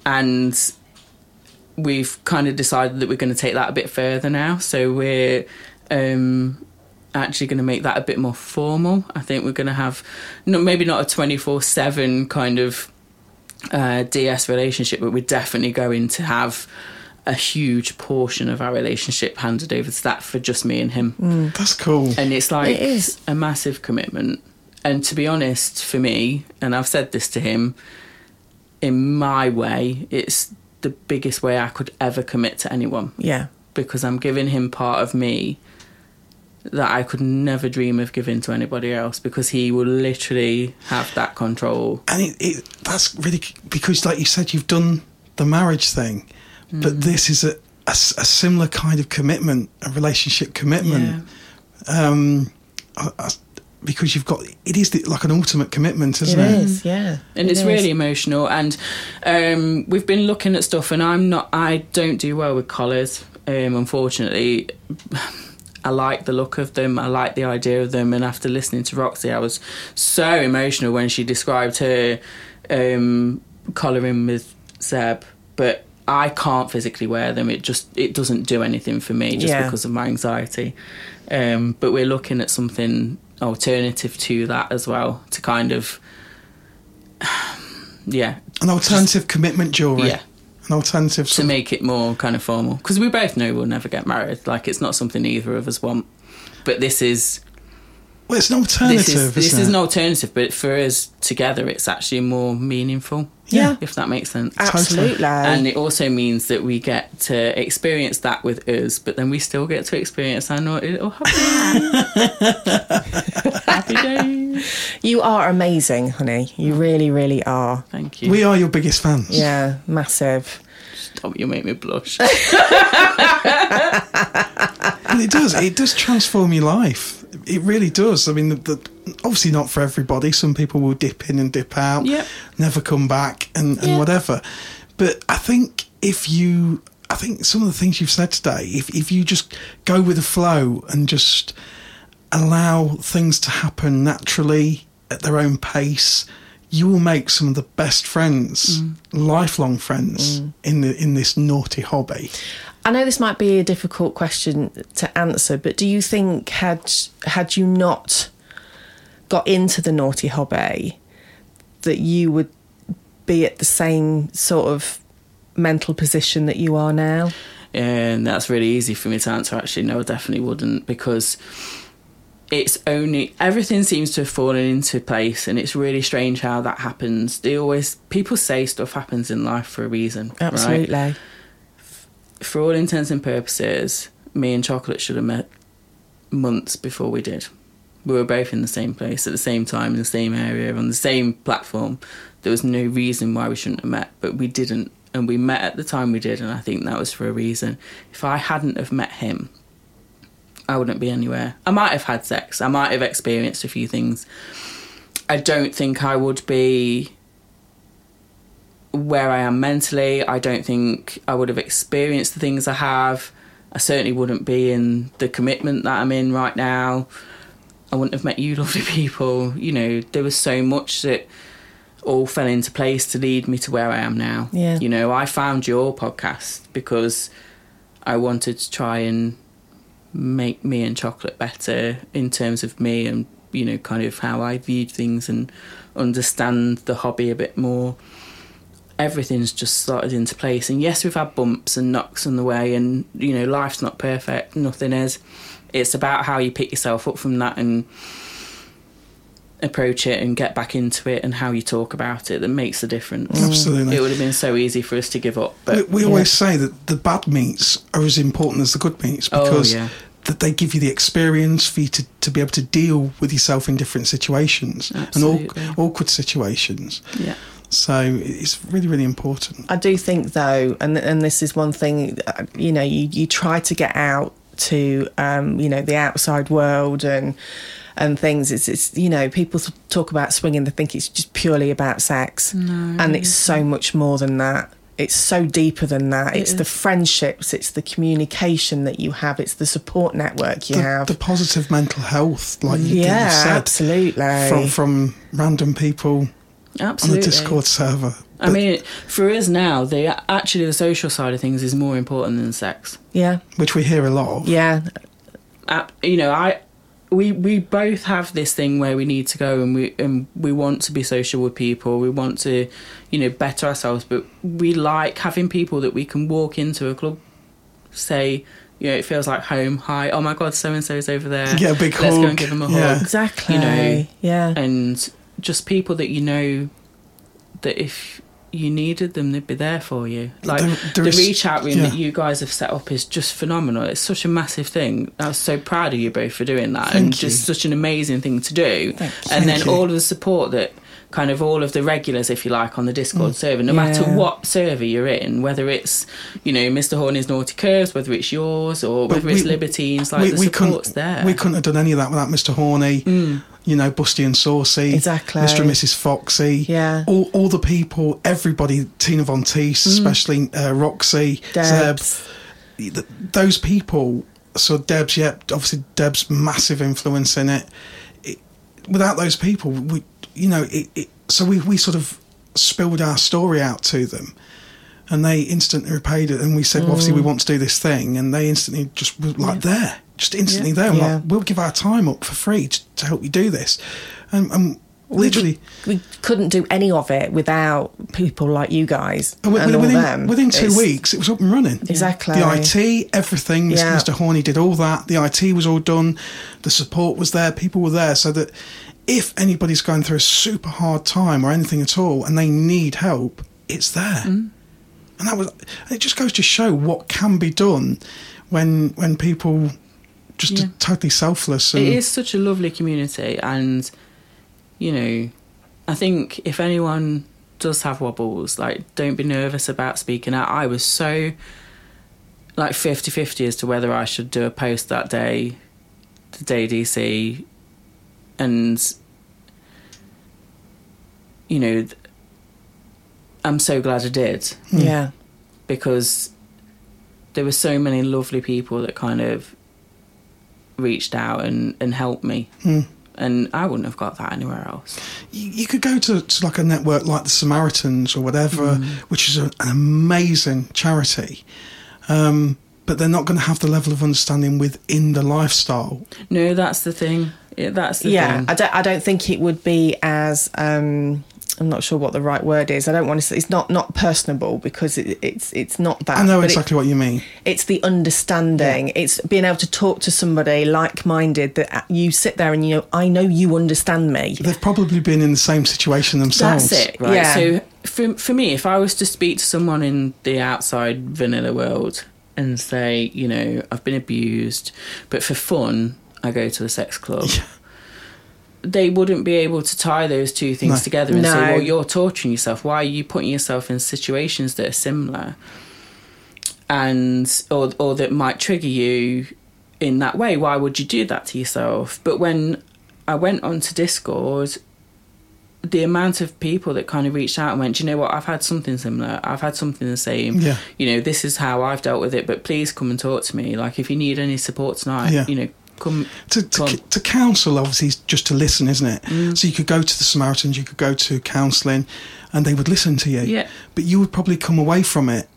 and we've kind of decided that we're going to take that a bit further now. So we're um, actually going to make that a bit more formal. I think we're going to have no, maybe not a 24 7 kind of uh, DS relationship, but we're definitely going to have a huge portion of our relationship handed over to that for just me and him. Mm. That's cool. And it's like It is. a massive commitment. And to be honest, for me, and I've said this to him, in my way, it's the biggest way I could ever commit to anyone Yeah. because I'm giving him part of me that I could never dream of giving to anybody else because he will literally have that control. and it, it that's really because like you said you've done the marriage thing but this is a a similar kind of commitment a relationship commitment. Um I, I, because you've got it is the, like an ultimate commitment, It isn't it? is, yeah. and It it's is. really emotional. And um, we've been looking at stuff and i'm not i don't do well with collars um, unfortunately. I like the look of them. I like the idea of them. And after listening to roxy i was so emotional when she described her um, collaring with zeb. But i can't physically wear them it just it doesn't do anything for me just Yeah. because of my anxiety um, but we're looking at something alternative to that as well to kind of yeah An alternative commitment jewelry. Yeah. An alternative. to make it more kind of formal because we both know we'll never get married like it's not something either of us want but this is well, it's an alternative. this is this isn't is an alternative but for us together it's actually more meaningful Yeah. if that makes sense Absolutely. and it also means that we get to experience that with us but then we still get to experience our naughty little happy day. happy days you are amazing, honey. You oh. really, really are. thank you We are your biggest fans. Yeah, massive. Stop, you make me blush And it does. It does transform your life. It really does. I mean, the, the, obviously not for everybody. Some people will dip in and dip out, Yep. never come back, and, and Yeah. whatever. But I think if you, I think some of the things you've said today, if if you just go with the flow and just allow things to happen naturally at their own pace, you will make some of the best friends, Mm. lifelong friends in the in this naughty hobby. I know this might be a difficult question to answer, but do you think had had you not got into the naughty hobby, that you would be at the same sort of mental position that you are now? and that's really easy for me to answer. Actually, no, I definitely wouldn't because it's only everything seems to have fallen into place, and it's really strange how that happens. They always people say stuff happens in life for a reason, right? For all intents and purposes, me and Chocolate should have met months before we did. We were both in the same place at the same time in the same area on the same platform. There was no reason why we shouldn't have met, but we didn't, and we met at the time we did, and I think that was for a reason. If I hadn't have met him, I wouldn't be anywhere. I might have had sex. I might have experienced a few things. I don't think I would be where I am mentally. I don't think I would have experienced the things I have. I certainly wouldn't be in the commitment that I'm in right now. I wouldn't have met you lovely people. You know, there was so much that all fell into place to lead me to where I am now. Yeah. You know, I found your podcast because I wanted to try and make me and chocolate better in terms of me and you know kind of how I viewed things and understand the hobby a bit more. Everything's just started into place, and yes, we've had bumps and knocks on the way, and you know life's not perfect, nothing is. It's about how you pick yourself up from that and approach it and get back into it, and how you talk about it that makes the difference. Mm. Absolutely. It would have been so easy for us to give up, but we, we always say that the bad meats are as important as the good meats Oh, because yeah. that they give you the experience for you to, to be able to deal with yourself in different situations Absolutely. and awkward situations. yeah. So it's really, really important. I do think though, and and this is one thing, uh, you know, you, you try to get out to, um, you know, the outside world and and things. It's it's you know, people talk about swinging, they think it's just purely about sex, and it's so much more than that. It's so deeper than that. It's the friendships, it's the communication that you have, it's the support network you The, have. the positive mental health, like you, that yeah, you said, absolutely. from from random people on Absolutely. the Discord server. I mean, for us now, the actually the social side of things is more important than sex. yeah, which we hear a lot of. yeah, Uh, you know, I we we both have this thing where we need to go and we and we want to be social with people. We want to, you know, better ourselves, but we like having people that we can walk into a club, say. You know, it feels like home. Hi, oh my God, so and so's over there. Yeah, a big Let's go and give them a Yeah. hug. exactly. You know, yeah, and just people that you know that if you needed them, they'd be there for you. Like There- there the is- reach out room yeah. that you guys have set up is just phenomenal. It's such a massive thing. I was so proud of you both for doing that, Thank and just such an amazing thing to do. Thank you. And then you. all of the support that kind of all of the regulars, if you like, on the Discord server, no Yeah. matter what server you're in, whether it's, you know, Mr. Horny's Naughty Curves, whether it's yours, or But whether it's Libertines, like the support's there. Mm. We couldn't have done any of that without Mr. Horny, you know, Busty and Saucy, Exactly. Mr. and Mrs. Foxy, Yeah. all, all the people, everybody, Tina Von Teese, especially uh, Roxy, Debs. Zeb, th- those people. So Deb's, yeah, obviously Deb's massive influence in it. it without those people, we, you know, it, it, so we, we sort of spilled our story out to them and they instantly repaid it. And we said, well, obviously, we Mm. want to do this thing, and they instantly just were like there, just instantly there. And Yeah. Like, we'll give our time up for free to, to help you do this, and, and literally. we couldn't do any of it without people like you guys wi- and all within, them. within two It's- weeks, it was up and running. Exactly. The IT, everything. Mr. Yeah. Mr. Horny did all that. The IT was all done. The support was there. People were there, so that if anybody's going through a super hard time or anything at all, and they need help, it's there. Mm. And that was. It just goes to show what can be done when when people just Yeah. are totally selfless. And, It is such a lovely community, and you know, I think if anyone does have wobbles, like don't be nervous about speaking out. I was so like 50-50 as to whether I should do a post that day, the day DC, and you know, I'm so glad I did Yeah. because there were so many lovely people that kind of reached out and, and helped me. And I wouldn't have got that anywhere else. you, you could go to, to like a network like the Samaritans or whatever, Mm. which is a, an amazing charity. Um, but they're not going to have the level of understanding within the lifestyle. No, that's the thing. Yeah, that's the yeah, thing. I don't. I don't think it would be as. Um, I'm not sure what the right word is. I don't want to say it's not not personable because it, it's it's not that. I know but it- exactly what you mean. it's the understanding. It's being able to talk to somebody like-minded that you sit there and you know, I know you understand me. They've probably been in the same situation themselves. That's it, right? Yeah. So for for me, if I was to speak to someone in the outside vanilla world and say, you know, I've been abused, but for fun, I go to a sex club. They wouldn't be able to tie those two things No. together and No. say, well, you're torturing yourself. Why are you putting yourself in situations that are similar? And or or that might trigger you in that way. Why would you do that to yourself? But when I went onto Discord, the amount of people that kind of reached out and went, "Do you know what? I've had something similar. I've had something the same. Yeah. You know, this is how I've dealt with it. But please come and talk to me. Like, if you need any support tonight, Yeah. you know, come. To, to, come. to counsel, obviously, is just to listen, isn't it? Mm. So you could go to the Samaritans, you could go to counselling, and they would listen to you. Yeah. But you would probably come away from it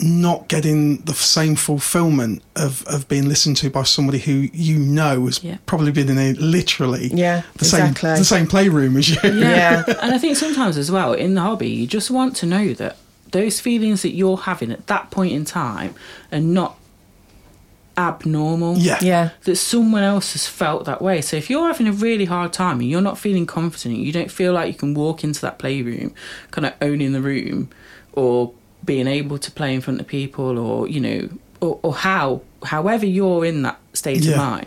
not getting the same fulfillment of, of being listened to by somebody who you know has Yeah. probably been in a literally Yeah, the same the same playroom as you. Yeah. and I think sometimes as well in the hobby, you just want to know that those feelings that you're having at that point in time are not abnormal. Yeah. Yeah. that someone else has felt that way. So if you're having a really hard time and you're not feeling confident, you don't feel like you can walk into that playroom, kind of owning the room, or being able to play in front of people, or you know, or, or how, however you're in that state Yeah. of mind.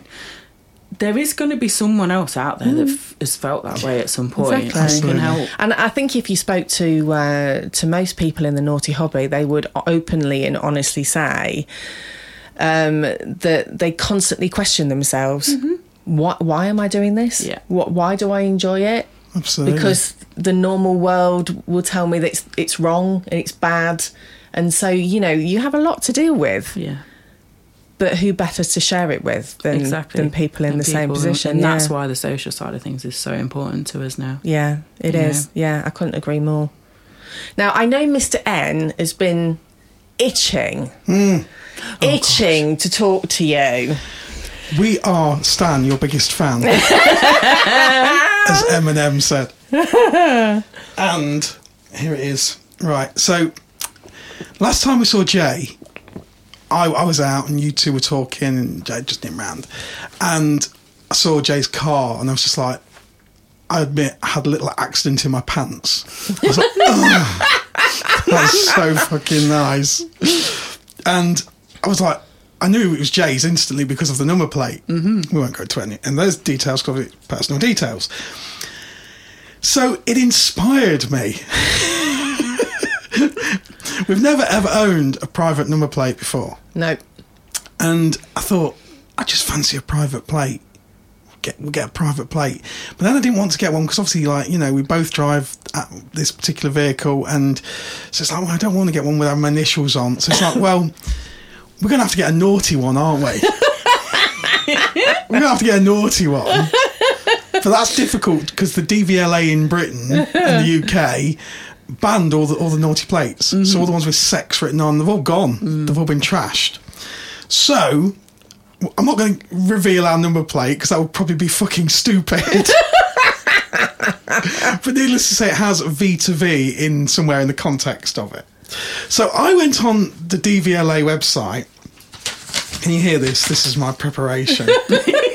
There is going to be someone else out there that f- has felt that way at some point and Exactly. can help. And I think if you spoke to uh, to most people in the naughty hobby, they would openly and honestly say um, that they constantly question themselves. Why, why am I doing this? Yeah. What? Why do I enjoy it? Absolutely. Because the normal world will tell me that it's, it's wrong and it's bad, and so you know you have a lot to deal with. Yeah, But who better to share it with than exactly. than people in And the same position? and that's yeah. why the social side of things is so important to us now. Yeah, it You is. Yeah, I couldn't agree more. Now I know Mr. N has been itching, hmm. Oh, itching to talk to you. we are Stan, your biggest fan, as Eminem said. and here it is. Right. So last time we saw Jay, I, I was out and you two were talking, and Jay just didn't round, and I saw Jay's car, and I was just like, I admit, I had a little accident in my pants. I was like, "Ugh, that's so fucking nice. And I was like, I knew it was Jay's instantly because of the number plate. Mm-hmm. We won't go to any, and those details because personal details. So it inspired me. We've never ever owned a private number plate before. No. And I thought, I just fancy a private plate. Get, we'll get a private plate. But then I didn't want to get one because obviously, like, you know, we both drive at this particular vehicle. And so it's like, well, I don't want to get one with our initials on. So it's like, well, we're going to have to get a naughty one, aren't we? we're going to have to get a naughty one. But that's difficult because the DVLA in Britain and the UK banned all the all the naughty plates. So mm-hmm. all the ones with sex written on, they've all gone. Mm. They've all been trashed. So I'm not going to reveal our number plate because that would probably be fucking stupid. but needless to say, it has V to V in somewhere in the context of it. So I went on the DVLA website. Can you hear this? This is my preparation. Right.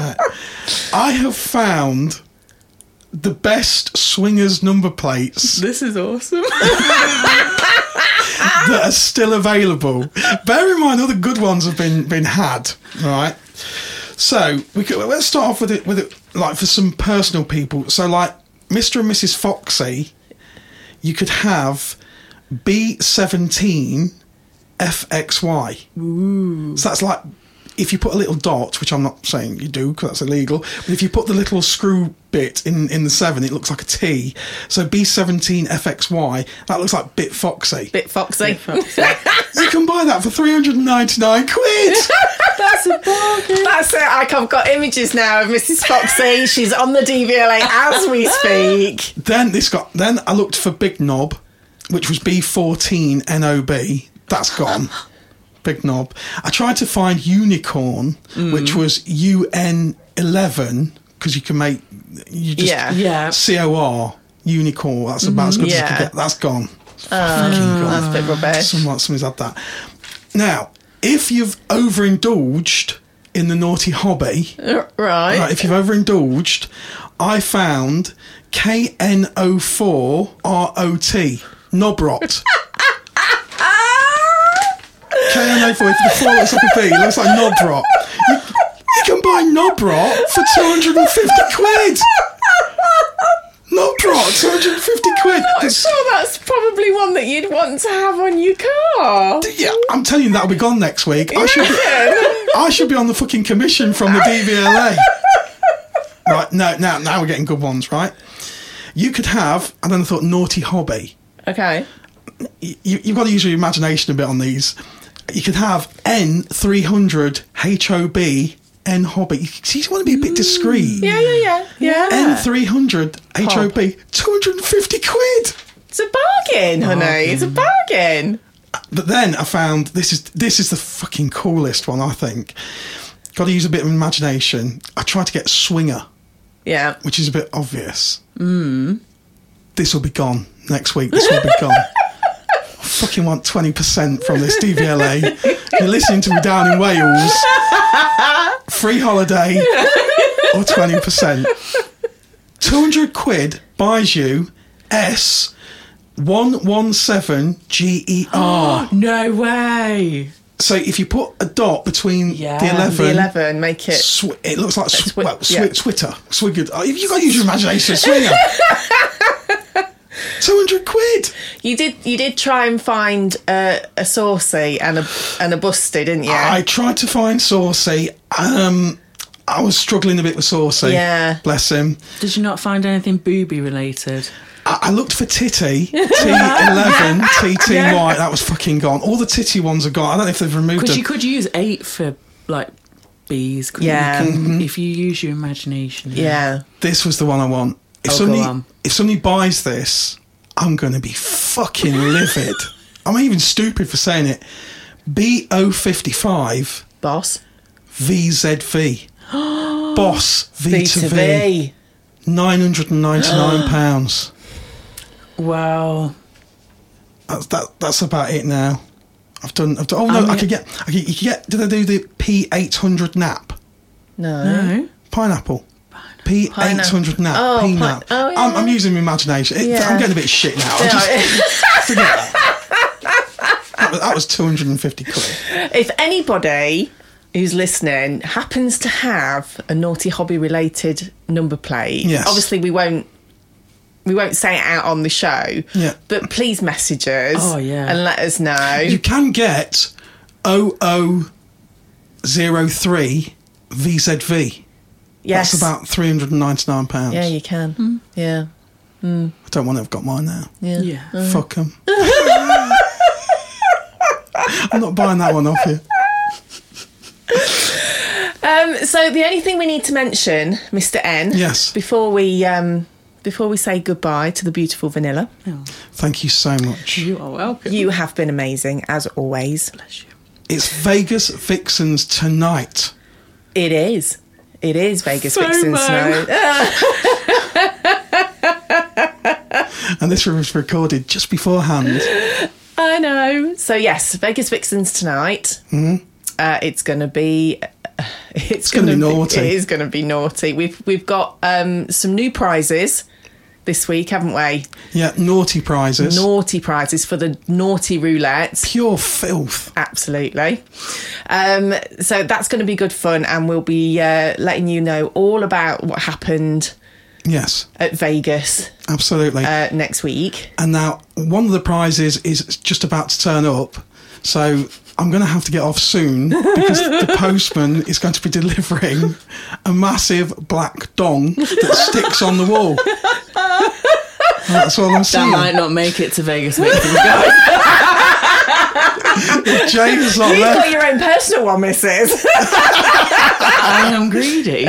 Uh, I have found the best swingers number plates This is awesome. that are still available. Bear in mind, other good ones have been been had. Right. So we could, let's start off with it with it like for some personal people. So like Mr. and Mrs. Foxy, you could have B seventeen FXY. So that's like if you put a little dot, which I'm not saying you do because that's illegal, but if you put the little screw bit in, in the seven, it looks like a T. So B17 FXY, that looks like Bit Foxy. Bit foxy. You can buy that for 399 quid. That's a bargain. That's it. I- I've got images now of Mrs. Foxy. She's on the DVLA as we speak. then this got, then I looked for Big Knob, which was B14 NOB. That's gone. Big Knob. I tried to find Unicorn, which mm. was UN11, because you can make, you just, Yeah. Yeah. COR, Unicorn. That's about as mm-hmm. good as you can get. That's gone. It's fucking gone. That's a bit rubbish. Someone, somebody's had that. Now, if you've overindulged in the naughty hobby, uh, Right. right, if you've overindulged, I found KN04ROT, Nobrot. KN04, if the four looks like a it looks like Nobrot. You, you can buy Nobrot for 250 quid. Nobrot, 250 quid. I'm This- sure that's probably one that you'd want to have on your car. Yeah, I'm telling you that'll be gone next week. I should be, I should be on the fucking commission from the DVLA. right, no, now now we're getting good ones, right? You could have, and then I thought naughty hobby. Okay. You, you've got to use your imagination a bit on these. You could have N300 HOB N hobby. You, see, you want to be a bit discreet. Yeah, yeah, yeah. Yeah. N300 HOB, 250 quid. It's a bargain, honey. It's a bargain. But then I found this is this is the fucking coolest one. I think. Got to use a bit of imagination. I tried to get swinger, Yeah. which is a bit obvious. Mm. This will be gone next week. This will be gone. I fucking want twenty percent from this DVLA. You're listening to me down in Wales, free holiday or twenty percent. Two hundred quid buys you S one one seven GER. no way. So if you put a dot between Yeah. the eleven, The 11, make it. Sw- it looks like sw- Swi- well, swi- yeah. Twitter, Swigger. Oh, you got to use your imagination, swinger. Two hundred quid. You did you did try and find uh, a saucy and a and a busty, didn't you? I tried to find Saucy. Um, I was struggling a bit with Saucy. Yeah. bless him. Did you not find anything booby related? I, I looked for Titty T eleven TTY. That was fucking gone. All the Titty ones are gone. I don't know if they've removed Because them. you could use eight for like bees. couldn't Yeah. You? Mm-hmm. If you use your imagination. yeah. This was the one I want. If Oh, somebody if somebody buys this, I'm going to be fucking livid. I'm even stupid for saying it. BO55 Boss. VZV. Boss V to V £999. Wow. That's that. That's about it now. I've done. I've done. Oh no! I I, could get. I could, you could get. Did I do the P eight hundred nap No. No. pineapple? P eight hundred nap. Oh, P pi- nap. oh, yeah. I'm, I'm using my imagination. It- Yeah. I'm getting a bit shit now. I just forget that. that, was, that was two hundred and fifty quid. if anybody who's listening happens to have a naughty hobby related number plate, Yes. obviously we won't we won't say it out on the show. Yeah. But please message us. Oh, yeah. and let us know. You can get 0003 VZV. Yes. That's about £399. Yeah, you can. Yeah. I don't want to have got mine now. Yeah. Yeah. Fuck 'em. I'm not buying that one off you. Um, so the only thing we need to mention, Mr. N, Yes. before we um, before we say goodbye to the beautiful Vanilla, Thank you so much. You are welcome. you have been amazing as always. Bless you. It's Vegas Vixens tonight. It is. It is Vegas FOMO. Vixen Snow. And this was recorded just beforehand. I know. So yes, Vegas Vixens tonight. Mm-hmm. Uh, it's going to be. It's, gonna be gonna naughty. It is going to be naughty. We've we've got um, some new prizes this week, haven't we? Yeah, naughty prizes. Naughty prizes for the naughty roulette. Pure filth. Absolutely. Um, so that's going to be good fun, and we'll be uh, letting you know all about what happened Yes, at Vegas absolutely. uh, next week. and now one of the prizes is just about to turn up. So I'm going to have to get off soon because the postman is going to be delivering a massive black dong that sticks on the wall. That's all I'm That might not make it to Vegas Vixens, guys. James not You've left. got your own personal one, Mrs. I am greedy.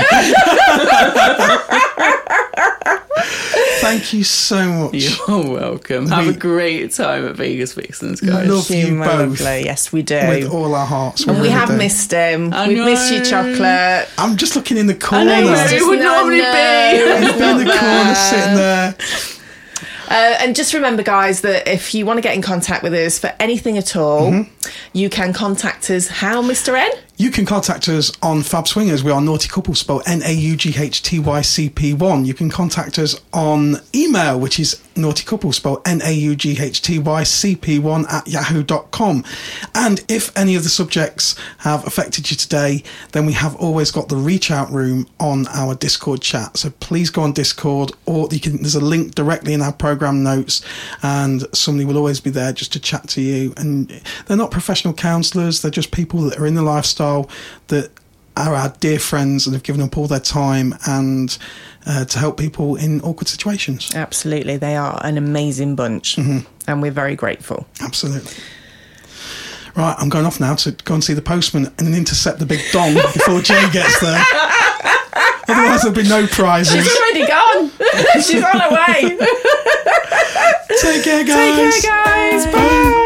Thank you so much. You're welcome. Have a great time at Vegas Vixens, guys. Love you my both lovely. Yes, we do. with all our hearts. and we really have do. missed him. I We've missed you, chocolate. I'm just looking in the corner. know, where it would not normally know. be. He's in the not corner, sitting there. Uh, and just remember, guys, that if you want to get in contact with us for anything at all, Mm-hmm. you can contact us. How, Mr. N? You can contact us on Fab Swingers. We are Naughty Couple, spelled N A U G H T Y C P 1. You can contact us on email, which is Naughty Couple, spelled N A U G H T Y C P 1 at yahoo.com. And if any of the subjects have affected you today, then we have always got the reach out room on our Discord chat. So please go on Discord, or you can, there's a link directly in our program notes, and somebody will always be there just to chat to you. And they're not professional counselors, they're just people that are in the lifestyle that are our dear friends and have given up all their time and uh, to help people in awkward situations. Absolutely. They are an amazing bunch. Mm-hmm. And we're very grateful. Absolutely. Right, I'm going off now to go and see the postman and then intercept the big dong before Jay gets there. Otherwise, there'll be no prizes. She's already gone. She's on her way. Take care, guys. Take care, guys. Bye.